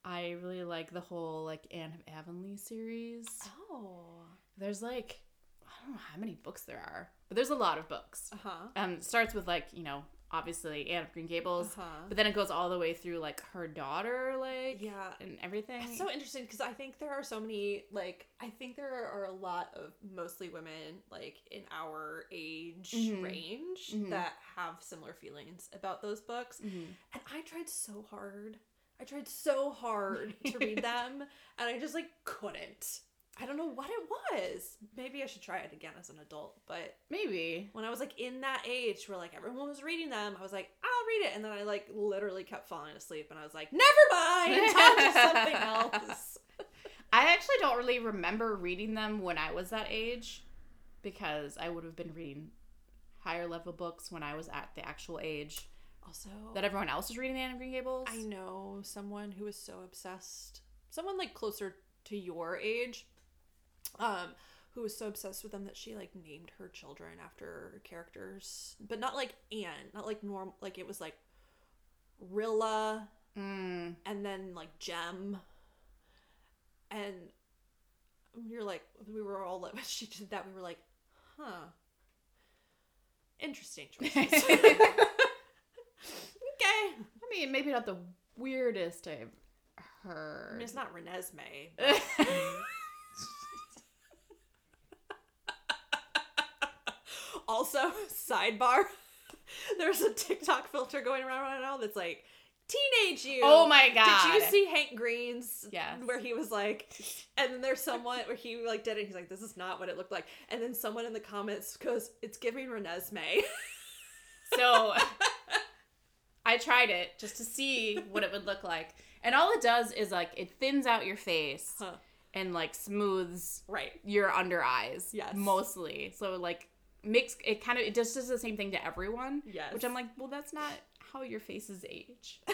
I really like the whole like Anne of Avonlea series. Oh. There's like I don't know how many books there are, but there's a lot of books. Uh huh. Um, it starts with like you know obviously Anne of Green Gables, Uh huh. but then it goes all the way through like her daughter, like Yeah. and everything. It's so interesting because I think there are so many like I think there are a lot of mostly women like in our age Mhm. range Mhm. that have similar feelings about those books. Mhm. And I tried so hard. I tried so hard [laughs] to read them and I just like couldn't. I don't know what it was. Maybe I should try it again as an adult, but maybe. when I was like in that age where like everyone was reading them, I was like, I'll read it. And then I like literally kept falling asleep and I was like, never mind, [laughs] time to something else. I actually don't really remember reading them when I was that age because I would have been reading higher level books when I was at the actual age Also, that everyone else was reading Anne of Green Gables. I know someone who is so obsessed, someone like closer to your age, um, who was so obsessed with them that she like named her children after characters, but not like Anne, not like norm, like it was like Rilla Mm. and then like Jem, and you're like, we were all like, [laughs] when she did that, we were like, huh, interesting choices. [laughs] I mean, maybe not the weirdest I've I heard. mean, it's not Renesmee. [laughs] but- mm. also, sidebar, [laughs] there's a TikTok filter going around right now that's like, teenage you. oh my god! Did you see Hank Green's? Yes. Where he was like, and then there's someone where he like did it. He's like, this is not what it looked like. And then someone in the comments goes, it's giving Renesmee. So [laughs] I tried it just to see what it would look like. And all it does is like it thins out your face Huh. and like smooths right. your under eyes. Yes. Mostly. So like makes it kind of it just does the same thing to everyone. Yes. Which I'm like, well that's not how your faces age. [laughs]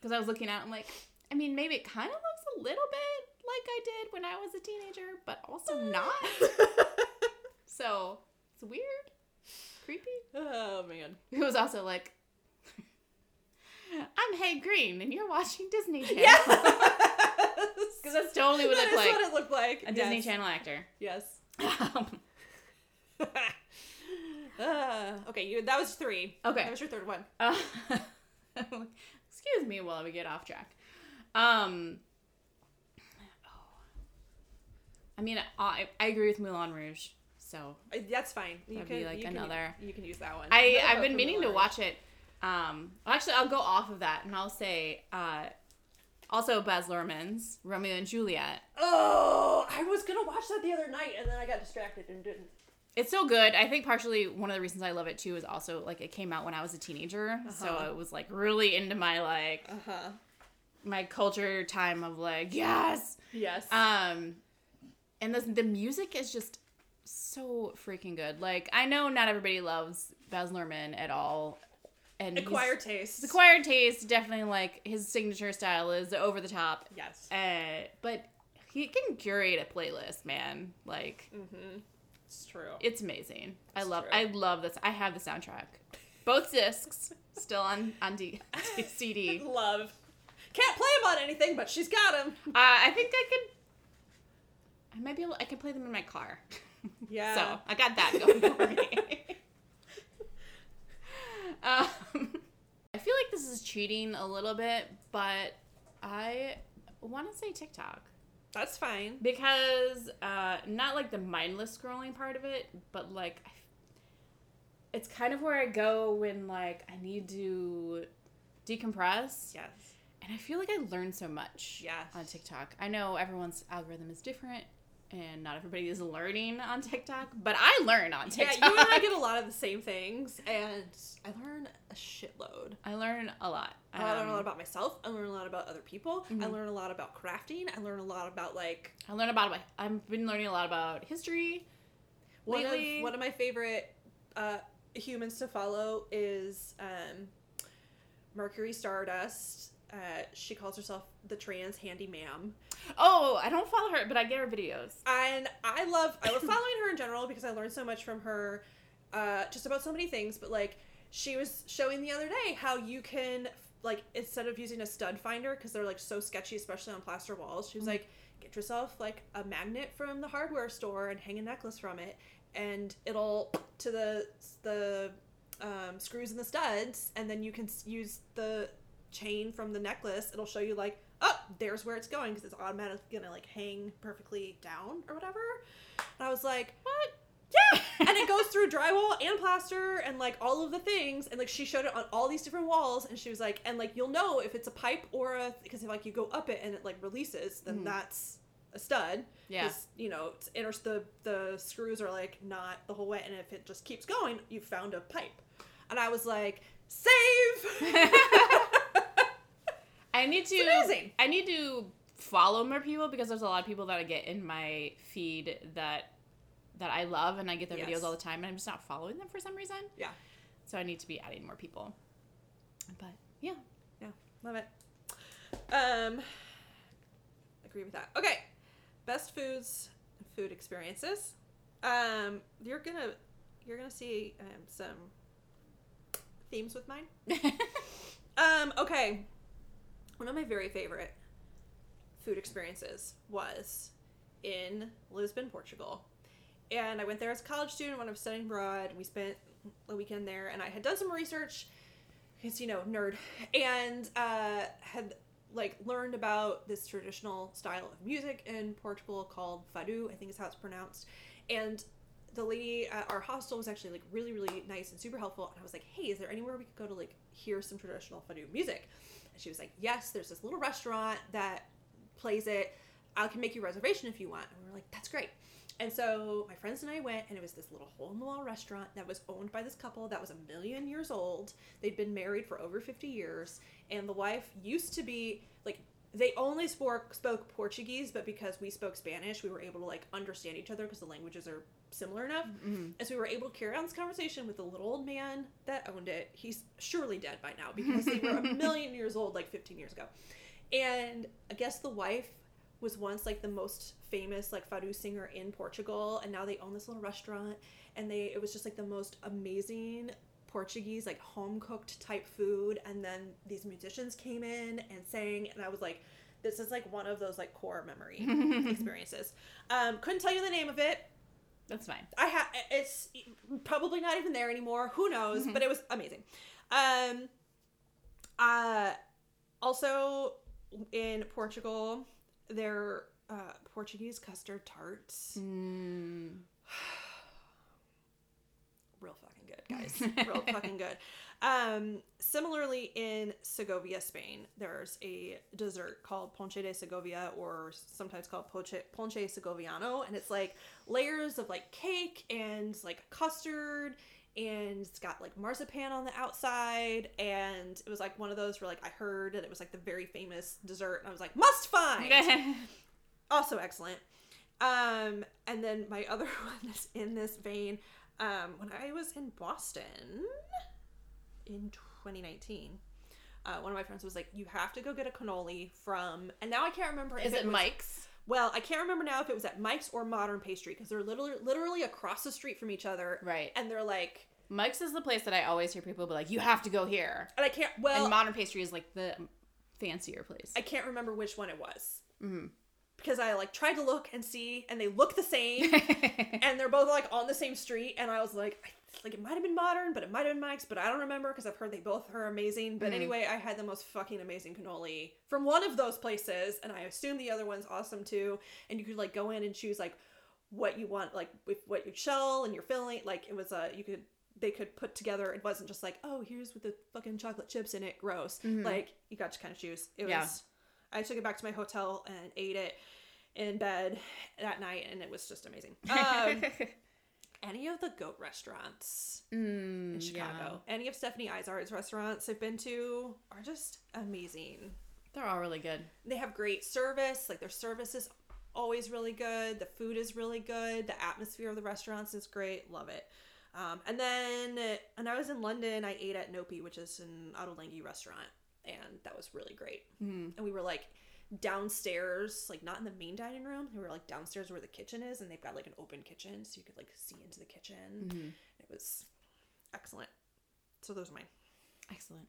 Because I was looking at it, I'm like, I mean maybe it kind of looks a little bit like I did when I was a teenager, but also [laughs] not. So it's weird. Creepy. oh man. It was also like, I'm Hank Green, and you're watching Disney Channel. Yes. [laughs] Because that's totally what That it like. what it looked like. A Disney Channel actor. Yes. Um, [laughs] uh, okay, you. That was three. Okay. That was your third one. [laughs] uh, excuse me while we get off track. Um. oh. I mean, I, I agree with Moulin Rouge. So That's fine. You That'd can be, like, you can- another- you can use that one. I I've been meaning to Moulin watch it. Um, actually, I'll go off of that and I'll say uh, also Baz Luhrmann's Romeo and Juliet. Oh, I was gonna watch that the other night and then I got distracted and didn't. It's so good. I think partially one of the reasons I love it too is also like it came out when I was a teenager, so Uh-huh. it was like really into my like Uh huh. my culture time of like yes. Yes. Um, and the the music is just so freaking good. Like I know not everybody loves Baz Luhrmann at all, and Acquired taste. The acquired taste definitely like his signature style is over the top. Yes. Uh, but he can curate a playlist, man. Like Mm-hmm. It's true. it's amazing. I love true. I love this. I have the soundtrack. Both discs still on on D- [laughs] CD. Uh, [laughs] Love. Can't play them on anything, but she's got him. I think I could I might be able I could play them in my car. [laughs] Yeah. So, I got that going for me. Um, [laughs] I feel like this is cheating a little bit, but I want to say TikTok. That's fine. because uh not like the mindless scrolling part of it but like I- it's kind of where i go when like i need to decompress Yes. and i feel like i learn so much Yes. on tiktok i know everyone's algorithm is different and not everybody is learning on tiktok but i learn on TikTok. Yeah, you and I get a [laughs] lot of the same things, and I learn a shitload. i learn a lot I learn a Um, lot about myself. I learn a lot about other people. I Mhm. learn a lot about crafting. I learn a lot about like i learn about i've been learning a lot about history one lately of one of my favorite uh, humans to follow is um, Mercury Stardust. Uh, she calls herself the trans handy ma'am. oh i don't follow her but i get her videos and I love I love following her in general because I learned so much from her, uh, just about so many things. But like, she was showing the other day how you can like instead of using a stud finder because they're like so sketchy, especially on plaster walls. She was Mhm. like, get yourself like a magnet from the hardware store and hang a necklace from it, and it'll to the the um, screws and the studs, and then you can use the chain from the necklace. It'll show you like oh, there's where it's going because it's automatically gonna like hang perfectly down or whatever. And I was like, what? Yeah, [laughs] and it goes through drywall and plaster and like all of the things. And like she showed it on all these different walls, and she was like, and like you'll know if it's a pipe or a because if like you go up it and it like releases, then Mhm. that's a stud. yeah you know, it's inter- the the screws are like not the whole way, and if it just keeps going, you found a pipe. And I was like, save. [laughs] I need to. It's amazing. I need to follow more people because there's a lot of people that I get in my feed that that I love and I get their Yes. videos all the time and I'm just not following them for some reason. Yeah. So I need to be adding more people. But yeah. Yeah. Love it. Um, agree with that. Okay, best foods and food experiences. Um, you're gonna you're gonna see um, some themes with mine. [laughs] Um, okay, one of my very favorite food experiences was in Lisbon, Portugal, and I went there as a college student when I was studying abroad. We spent a weekend there, and I had done some research because you know nerd and uh, had like learned about this traditional style of music in Portugal called fado. I think is how it's pronounced. And the lady at our hostel was actually like really really nice and super helpful. And I was like, hey, is there anywhere we could go to like hear some traditional fado music? And she was like, yes, there's this little restaurant that plays it. I can make you a reservation if you want. And we were like, that's great. And so my friends and I went, and it was this little hole in the wall restaurant that was owned by this couple that was a million years old. They'd been married for over 50 years, and the wife used to be like, they only spoke, spoke Portuguese, but because we spoke Spanish, we were able to like understand each other because the languages are similar enough. Mhm. And so we were able to carry on this conversation with the little old man that owned it. He's surely dead by now because they were a [laughs] million years old like 15 years ago. And I guess the wife was once like the most famous like fado singer in Portugal and now they own this little restaurant and they it was just like the most amazing Portuguese like home cooked type food and then these musicians came in and sang and I was like this is like one of those like core memory [laughs] experiences. Um, couldn't tell you the name of it. That's fine. I had it's probably not even there anymore. Who knows? Mm-hmm. But it was amazing. Um, uh, also in Portugal, their uh, Portuguese custard tarts. Mm. [sighs] [sighs] [sighs] real fucking good, guys. [laughs] real fucking good. Um, similarly, in Segovia, Spain, there's a dessert called ponche de Segovia, or sometimes called ponche, ponche segoviano, and it's like layers of like cake and like custard, and it's got like marzipan on the outside, and it was like one of those where like I heard that it was like the very famous dessert, and I was like, must find [laughs] also excellent. Um, and then my other [laughs] one is in this vein. Um, when I was in Boston in 2019, uh, one of my friends was like, "You have to go get a cannoli from," and now I can't remember. Is if it was- Mike's? Well, I can't remember now if it was at Mike's or Modern Pastry because they're literally literally across the street from each other, Right. and they're like, Mike's is the place that I always hear people be like, "You have to go here." and I can't. Well, and Modern Pastry is like the fancier place. I can't remember which one it was Mhm. Because I like tried to look and see, and they look the same. [laughs] and they're both like on the same street and i was like I, like it might have been modern but it might have been mike's but i don't remember because i've heard they both are amazing but Mhm. anyway i had the most fucking amazing cannoli from one of those places and i assume the other one's awesome too and you could like go in and choose like what you want like with what you shell and your filling like it was a you could they could put together it wasn't just like oh here's with the fucking chocolate chips in it gross Mhm. like you got to kind of choose it was Yeah. I took it back to my hotel and ate it in bed that night and it was just amazing [laughs] um, [laughs] any of the goat restaurants mm, in Chicago, any of Stephanie Izard's restaurants I've been to are just amazing. They're all really good. They have great service, like their service is always really good. The food is really good. The atmosphere of the restaurants is great. Love it. Um, and then when I was in London, I ate at Nopi, which is an Ottolenghi restaurant, and that was really great. Mm. And we were like downstairs, like not in the main dining room. We were like downstairs where the kitchen is, and they've got like an open kitchen, so you could like see into the kitchen. Mhm. It was excellent. So those are mine. Excellent.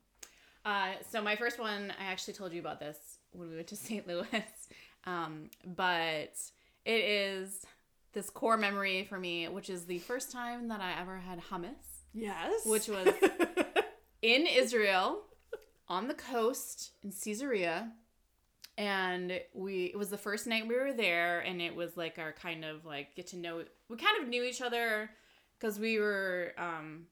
Uh, so my first one, I actually told you about this when we went to [laughs] St. Louis, um, but it is this core memory for me, which is the first time that I ever had hummus Yes. Which was- [laughs] in Israel, on the coast in Caesarea, and we it was the first night we were there, and it was like our kind of like get to know. We kind of knew each other because we were. um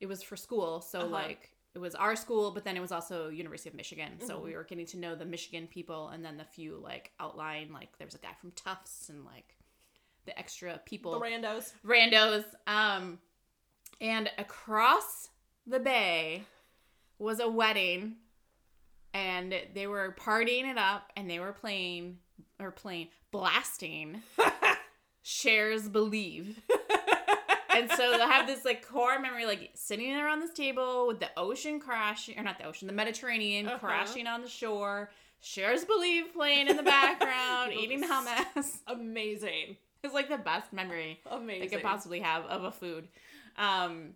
It was for school, so Uh-huh. like it was our school, but then it was also University of Michigan. So Mhm. we were getting to know the Michigan people, and then the few like outline like there was a guy from Tufts and like the extra people the randos. randos. Um, and across the bay was a wedding, and they were partying it up, and they were playing or playing blasting. [laughs] Cher's Believe, [laughs] and so they have this like core memory, like sitting around this table with the ocean crashing, or not the ocean, the Mediterranean Uh-huh. crashing on the shore. Cher's Believe playing in the background, [laughs] eating hummus. Amazing. It's like the best memory Amazing. I could possibly have of a food. Um,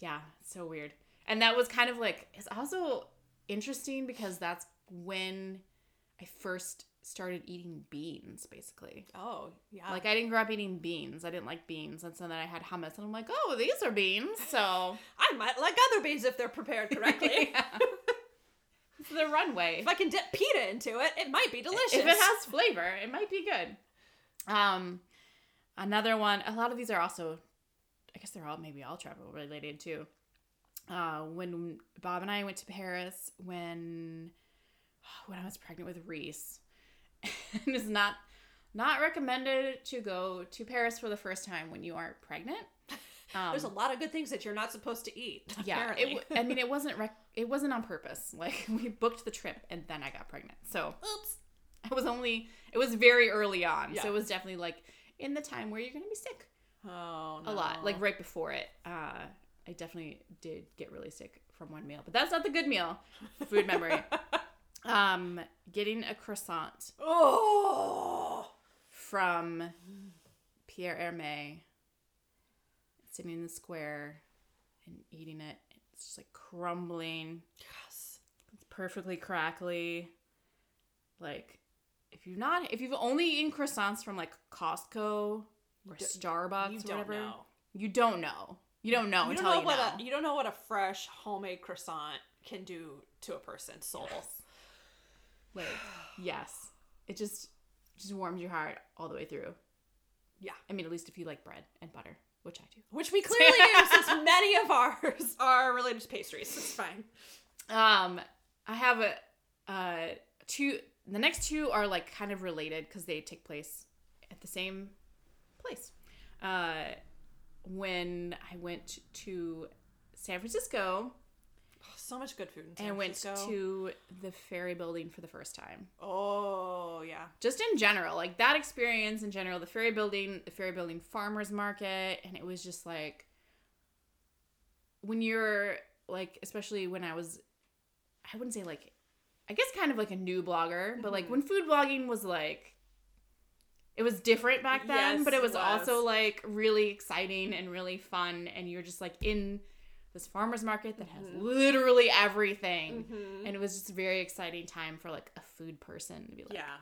yeah, so weird. And that was kind of like it's also interesting because that's when I first started eating beans, basically. Oh, yeah. Like I didn't grow up eating beans. I didn't like beans, and so then I had hummus, and I'm like, oh, these are beans. So [laughs] I might like other beans if they're prepared correctly. [laughs] [laughs] The runway. if I can dip pita into it, it might be delicious. If it has flavor, it might be good. Um, another one. A lot of these are also, I guess they're all maybe all travel related too. Uh, when Bob and I went to Paris when [sighs] when I was pregnant with Reese, [laughs] and it's not not recommended to go to Paris for the first time when you are pregnant. Um, [laughs] There's a lot of good things that you're not supposed to eat. [laughs] yeah, it, I mean, it wasn't rec- it wasn't on purpose. Like we booked the trip and then I got pregnant. So Oops. it was only it was very early on Yeah. so it was definitely like in the time where you're gonna be sick Oh, a lot like right before it uh i definitely did get really sick from one meal but that's not the good meal food memory [laughs] um getting a croissant oh. from Pierre Hermé sitting in the square and eating it it's just like crumbling Yes. it's perfectly crackly like if you've not if you've only eaten croissants from like Costco or d- Starbucks you or don't whatever, know. you don't know. You don't know you don't until know you what know. a you don't know what a fresh homemade croissant can do to a person's soul. Like, yes, it just just warms your heart all the way through. Yeah. I mean, at least if you like bread and butter, which I do. Which we clearly do [laughs] since many of ours are related to pastries. It's fine. Um, I have a uh two. The next two are like kind of related because they take place at the same place. Uh, when I went to San Francisco Oh, so much good food in San and went to the Ferry Building for the first time. Oh yeah. Just in general, like that experience in general, the Ferry Building, the Ferry Building Farmers Market, and it was just like when you're like, especially when I was, I wouldn't say like, I guess kind of like a new blogger, but like Mhm. when food blogging was like, it was different back then, Yes, but it it was, also like really exciting and really fun, and you're just like in this farmers market that has Mhm. literally everything. Mhm. And it was just a very exciting time for like a food person to be like, yeah.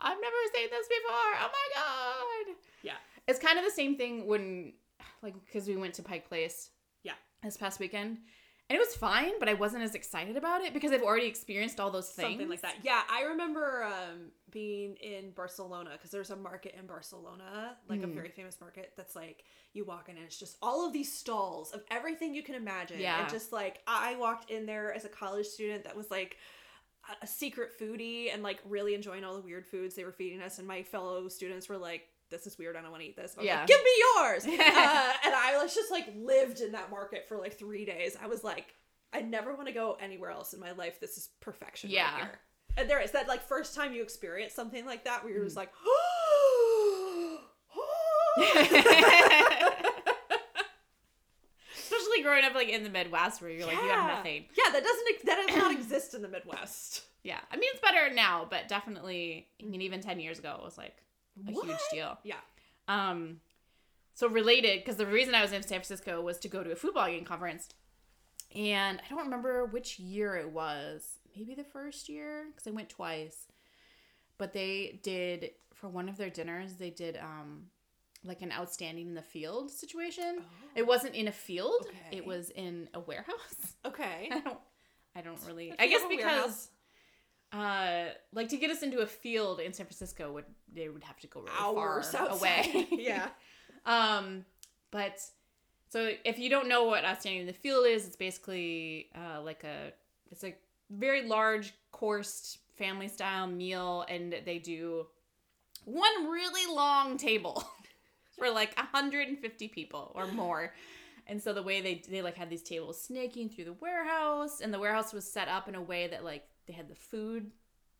I've never seen this before. Oh my god. Yeah. It's kind of the same thing when like because we went to Pike Place. Yeah. This past weekend. And it was fine, but I wasn't as excited about it because I've already experienced all those things. Something like that. Yeah, I remember um, being in Barcelona because there's a market in Barcelona, like a Mhm. very famous market that's like you walk in and it's just all of these stalls of everything you can imagine. Yeah. And just like I walked in there as a college student that was like a secret foodie and like really enjoying all the weird foods they were feeding us, and my fellow students were like. This is weird. I don't want to eat this. Yeah. like, Give me yours. [laughs] uh, and I was just like lived in that market for like three days. I was like, I never want to go anywhere else in my life. This is perfection. Yeah. Right here. And there is that like first time you experience something like that where you're just like, [laughs] [laughs] Especially growing up like in the Midwest where you're like you have nothing. Yeah, that doesn't that does not [clears throat] exist in the Midwest. Yeah. I mean it's better now, but definitely I mean even 10 years ago it was like a huge deal. Yeah. Um, so related, because the reason I was in San Francisco was to go to a food blogging conference, and I don't remember which year it was. Maybe the first year, because I went twice. But they did for one of their dinners. They did um, like an outstanding in the field situation. It wasn't in a field. Okay. It was in a warehouse. Okay. [laughs] I don't. I don't really. If I guess because warehouse, uh, like to get us into a field in San Francisco would they would have to go really hours far outside. away. [laughs] yeah. Um, but so if you don't know what outstanding in the field is, it's basically uh, like a it's a very large coursed family style meal, and they do one really long table [laughs] for like 150 people or more. And so the way they they like had these tables snaking through the warehouse, and the warehouse was set up in a way that like they had the food,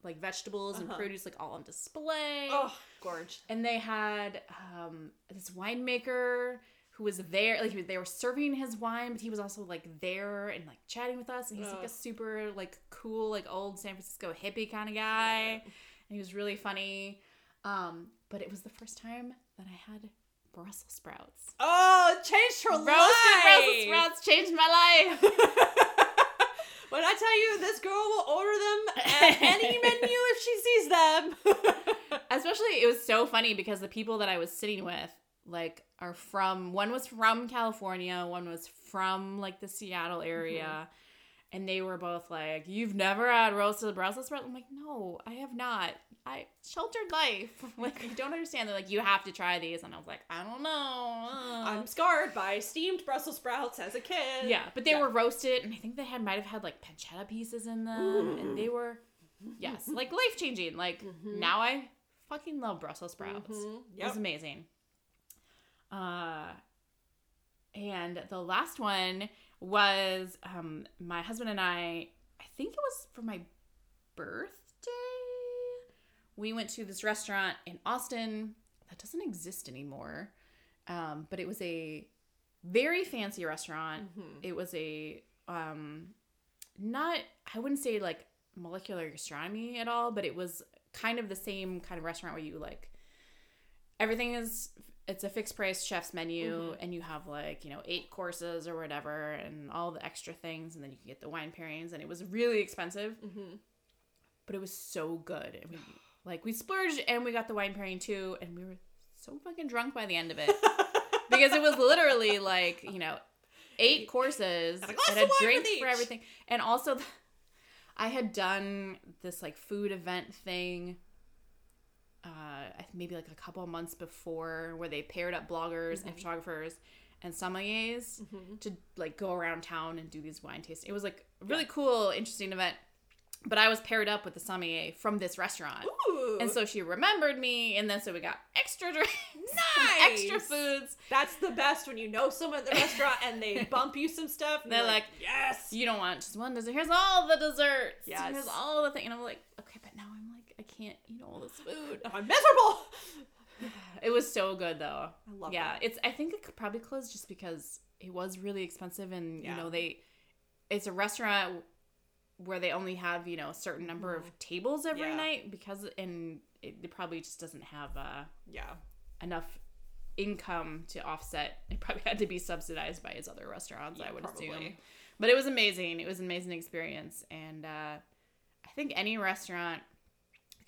like vegetables and Uh-huh. produce, like all on display. Oh, gorge. and they had um, this winemaker who was there like they were serving his wine but he was also like there and like chatting with us. And he's like a super like cool like old san francisco hippie kind of guy and he was really funny. Um, but it was the first time that i had brussels sprouts. Oh, it changed her roasted brussels sprouts changed my life [laughs] when I tell you this girl will order them at [laughs] any menu if she sees them. [laughs] especially it was so funny because the people that i was sitting with like are from one was from california one was from like the seattle area mm-hmm. And they were both like you've never had roasted brussels sprouts i'm like no i have not i sheltered life [laughs] like you don't understand they're like you have to try these and i was like i don't know uh." I'm scarred by steamed Brussels sprouts as a kid. yeah but they Yeah. were roasted and i think they had might have had like pancetta pieces in them and they were yes like life changing like Mhm. now i fucking love brussels sprouts Mhm. it was amazing. Uh, and the last one was um, my husband and I. I think it was for my birthday. We went to this restaurant in Austin that doesn't exist anymore, um, but it was a very fancy restaurant. Mhm. It was a um, not I wouldn't say like molecular gastronomy at all, but it was kind of the same kind of restaurant where you like everything is it's a fixed price chef's menu Mhm. and you have like you know eight courses or whatever and all the extra things and then you can get the wine pairings and it was really expensive Mhm. but it was so good. And we like we splurged and we got the wine pairing too, and we were so fucking drunk by the end of it [laughs] because it was literally like you know eight courses And a and a drink for everything, and also [laughs] I had done this like food event thing. Uh, maybe like a couple of months before, where they paired up bloggers and photographers and sommeliers to like go around town and do these wine tasting. It was like a really cool, interesting event. But I was paired up with the sommelier from this restaurant. Ooh. And so she remembered me, and then so we got extra drinks, [laughs] Nice. extra foods. That's the best when you know someone at the restaurant and they [laughs] bump you some stuff. And They're you're like, yes. You don't want just one dessert. Here's all the desserts. Yes. Here's all the things. And I'm like, okay, but now I'm like, I can't eat all this food. I'm miserable. [sighs] It was so good though. I love it. yeah, it's. I think it could probably closed just because it was really expensive, and Yeah. you know they. It's a restaurant where they only have you know a certain number of tables every Mm-hmm. Yeah. night because and it, it probably just doesn't have uh, Yeah. enough income to offset. It probably had to be subsidized by its other restaurants. I would probably. assume, but it was amazing. It was an amazing experience, and uh, I think any restaurant.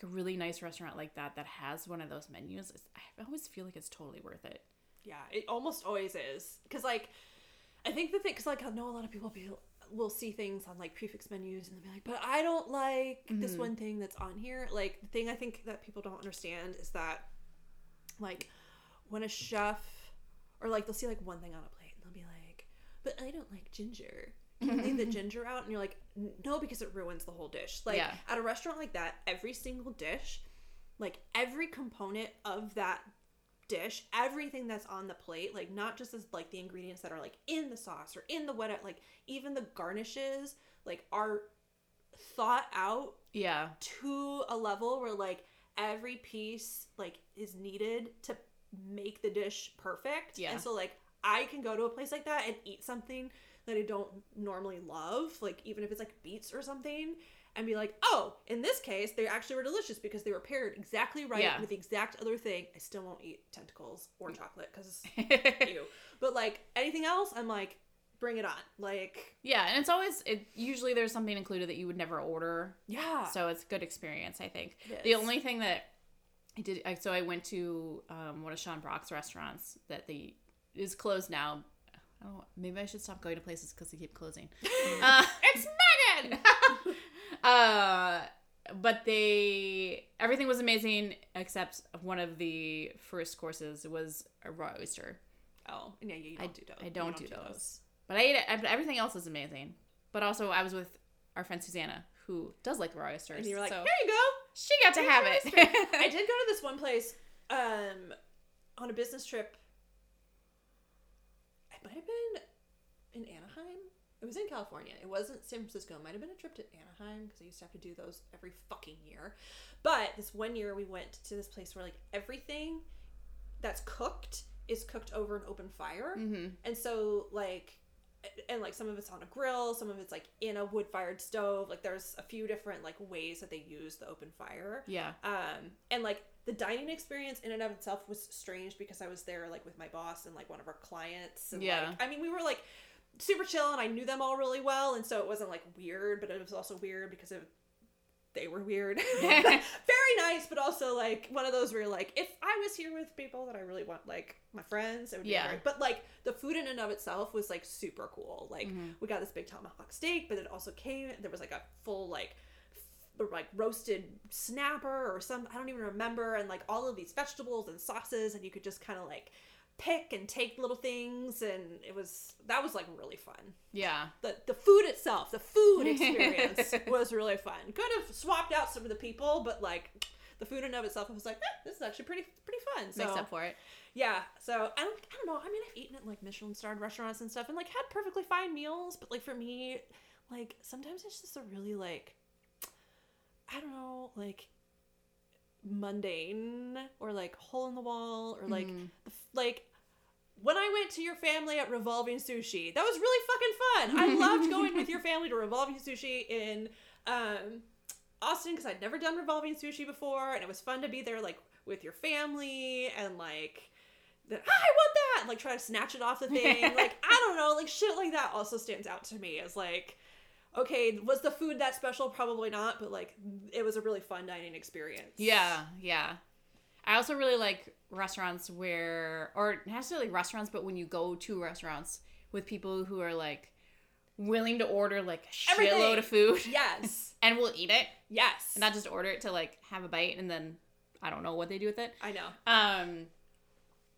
Like a really nice restaurant like that that has one of those menus, I always feel like it's totally worth it. Yeah, it almost always is. Because, like, I think the thing, because, like, I know a lot of people be, will see things on, like, prix fixe menus and they'll be like, but I don't like this mm-hmm. one thing that's on here. Like, the thing I think that people don't understand is that, like, when a chef, or, like, they'll see, like, one thing on a plate and they'll be like, but I don't like ginger. Leave the mm-hmm. ginger out? And you're like, no, because it ruins the whole dish. Like, Yeah. at a restaurant like that, every single dish, like, every component of that dish, everything that's on the plate, like not just as like the ingredients that are like in the sauce or in the wet, like even the garnishes, like are thought out Yeah. to a level where like every piece like is needed to make the dish perfect. Yeah. And so like I can go to a place like that and eat something that I don't normally love, like even if it's like beets or something, and be like, oh, in this case, they actually were delicious because they were paired exactly right Yeah. with the exact other thing. I still won't eat tentacles or chocolate because [laughs] ew. But like anything else, I'm like, bring it on. Like, yeah, and it's always it usually there's something included that you would never order. yeah. So it's a good experience, I think. The only thing that I did I, so I went to um, one of Sean Brock's restaurants that they is closed now. I don't know, maybe I should stop going to places because they keep closing. Uh, [laughs] it's Megan. [laughs] uh, but they everything was amazing except one of the first courses was a raw oyster. oh, yeah, you don't I- do those. I You don't do those. But I ate it. Everything else is amazing. But also, I was with our friend Susanna, who does like raw oysters. And you're like, so here you go. she got to have it. [laughs] I did go to this one place um, on a business trip. It might have been in Anaheim. It was in California. It wasn't San Francisco. It might have been a trip to Anaheim because I used to have to do those every fucking year. But this one year we went to this place where like everything that's cooked is cooked over an open fire. hmm And so like and like some of it's on a grill, some of it's like in a wood fired stove. Like there's a few different like ways that they use the open fire. Yeah. Um and like the dining experience in and of itself was strange because I was there like with my boss and like one of our clients and Yeah. like I mean we were like super chill and I knew them all really well and so it wasn't like weird, but it was also weird because of they were weird. [laughs] [laughs] Very nice, but also like one of those where you're like, if I was here with people that I really want, like my friends, it would be Yeah. great. But like the food in and of itself was like super cool. Like Mhm. we got this big tomahawk steak, but it also came. There was like a full like like roasted snapper or some I don't even remember, and like all of these vegetables and sauces, and you could just kind of like pick and take little things, and it was that was like really fun Yeah. the the food itself, the food [laughs] experience was really fun. Could have swapped out some of the people, but like the food in and of itself, I was like, eh, this is actually pretty pretty fun. So Makes up for it. yeah, so I don't I don't know. I mean, I've eaten at like Michelin starred restaurants and stuff, and like had perfectly fine meals, but like for me, like sometimes it's just a really like I don't know, like mundane or like hole in the wall or like the like when I went to your family at Revolving Sushi, that was really fucking fun. I loved going with your family to Revolving Sushi in um, Austin because I'd never done Revolving Sushi before, and it was fun to be there like with your family and like. The, "Ah, I want that! and, Like try to snatch it off the thing. [laughs] Like I don't know, like shit like that also stands out to me as like okay, was the food that special? Probably not, but like it was a really fun dining experience. Yeah, yeah. I also really like restaurants where, or not necessarily restaurants, but when you go to restaurants with people who are like willing to order like a Everything. shitload of food Yes. [laughs] and we'll eat it yes. and not just order it to like have a bite and then I don't know what they do with it. I know. Um,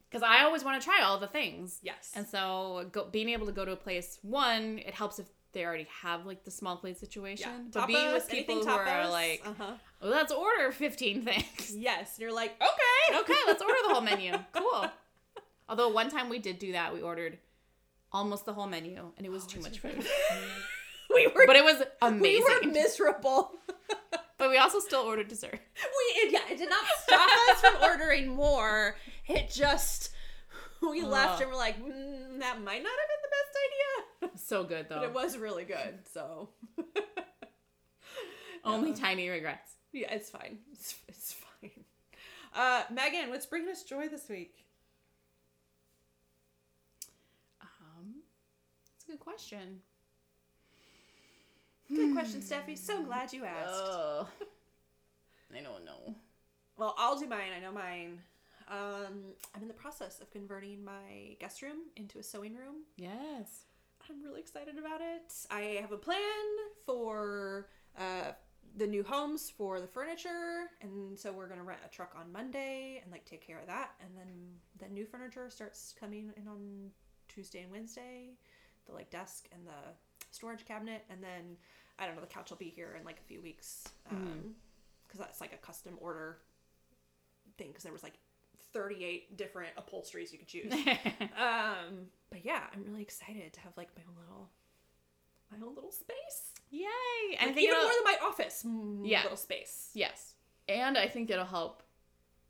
because I always want to try all the things. Yes. And so go, being able to go to a place, one, it helps if they already have like the small plate situation. yeah. But being with people who are like, uh-huh. oh, let's order 15 things. [laughs] Yes. You're like, okay. okay, let's order the whole menu. [laughs] Cool. Although one time we did do that, we ordered almost the whole menu and it was too much food. [laughs] we were But it was amazing. we were miserable. but we also still ordered dessert. we it, yeah, it did not stop us from ordering more. It just we left Ugh. and we're like, mm, that might not have been the best idea. So good But though. it was really good. So [laughs] Only tiny regrets. yeah, it's fine. It's, it's fine. Uh, Megan, what's bringing us joy this week? Um, that's a good question. Good question, Steffi. So glad you asked. Oh, [laughs] I don't know. Well, I'll do mine. I know mine. Um, I'm in the process of converting my guest room into a sewing room. Yes. I'm really excited about it. I have a plan for uh, the new homes for the furniture, and so we're gonna rent a truck on Monday and like take care of that, and then the new furniture starts coming in on Tuesday and Wednesday, the like desk and the storage cabinet, and then I don't know the couch will be here in like a few weeks, um, because that's like a custom order thing, because there was like 38 different upholsteries you could [laughs] choose. Um, but yeah, I'm really excited to have like my own little, my own little space. Yay! And I Like, think even more than my office, mm, Yeah. little space. yes, and I think it'll help.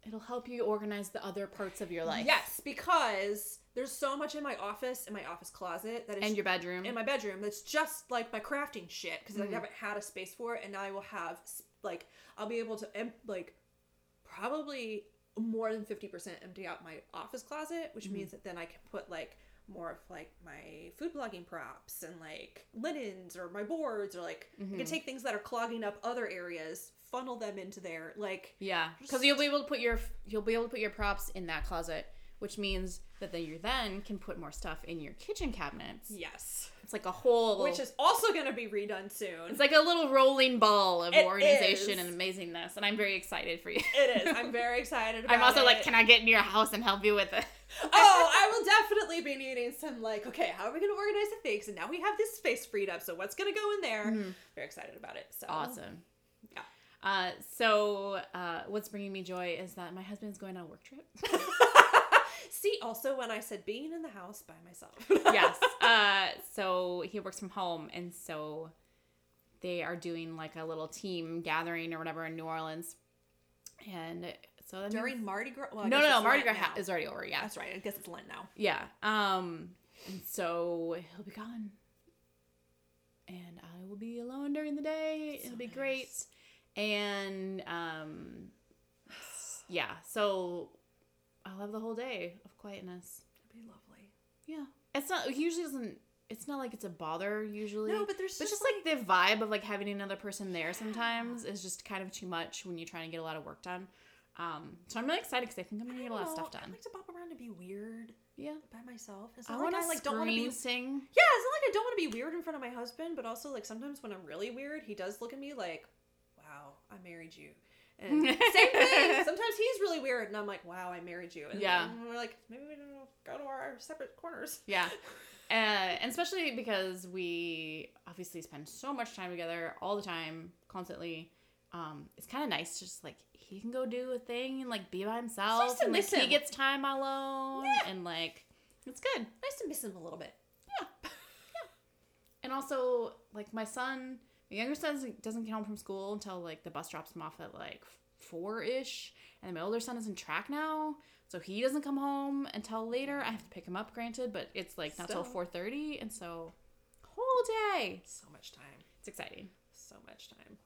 It'll help you organize the other parts of your life. Yes, because there's so much in my office, in my office closet that is and your bedroom. in my bedroom that's just like my crafting shit because Mhm. I haven't had a space for it, and now I will have like I'll be able to like probably more than fifty percent empty out my office closet, which Mhm. means that then I can put like more of like my food blogging props and like linens or my boards or like I can Mhm. take things that are clogging up other areas, funnel them into there, like Yeah, because you'll be able to put your you'll be able to put your props in that closet, which means that then you then can put more stuff in your kitchen cabinets. yes, It's like a whole, which is also going to be redone soon. it's like a little rolling ball of It organization is. and amazingness, and I'm very excited for you. it is. I'm [laughs] very excited. About I'm also like, can I get in your house and help you with it? [laughs] oh, I will definitely be needing some like, okay, how are we gonna organize the things? And now we have this space freed up, so what's gonna go in there? Mhm. Very excited about it. So Awesome. Yeah. Uh, so uh, what's bringing me joy is that my husband's going on a work trip. [laughs] See, also when I said being in the house by myself. [laughs] yes. Uh, so he works from home, and so they are doing like a little team gathering or whatever in New Orleans, and so that During means- Mardi Gras. Well, no, no, no, Mardi Gras ha- is already over. Yeah, That's right. I guess it's Lent now. yeah. Um, and so he'll be gone, and I will be alone during the day. So It'll be nice. great, and um, yeah. So I'll have the whole day of quietness. It'd be lovely. Yeah, it's not it usually doesn't. It's not like it's a bother usually. No, but there's But just, just like, the vibe of like having another person there sometimes is just kind of too much when you're trying to get a lot of work done. Um, so I'm really excited because I think I'm gonna I get a lot of stuff done. I like to bop around and be weird Yeah, by myself. It's I not want like I like don't want to be. sing. Yeah, it's not like I don't want to be weird in front of my husband, but also like sometimes when I'm really weird, he does look at me like, "Wow, I married you." And [laughs] same thing. Sometimes he's really weird, and I'm like, "Wow, I married you." And Yeah. we're like, maybe we don't go to our separate corners. Yeah. [laughs] Uh, and especially because we obviously spend so much time together all the time, constantly. Um, it's kind of nice to just like he can go do a thing and like be by himself, nice to and like he gets time alone, Yeah. and like it's good. Nice to miss him a little bit. Yeah. [laughs] yeah. And also, like my son, my younger son doesn't, get home from school until like the bus drops him off at like four ish, and then my older son is in track now, so he doesn't come home until later. I have to pick him up, granted, but it's like not till four thirty, and so whole day. So much time. It's exciting. So much time.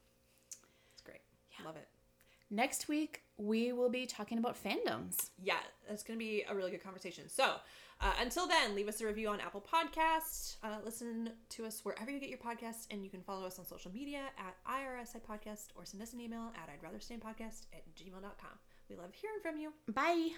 It's great. Yeah. Love it. Next week, we will be talking about fandoms. Yeah, that's going to be a really good conversation. So, uh, until then, leave us a review on Apple Podcasts. Uh, listen to us wherever you get your podcasts, and you can follow us on social media at IRSI Podcast or send us an email at I'd rather stay podcast at gmail.com. We love hearing from you. Bye.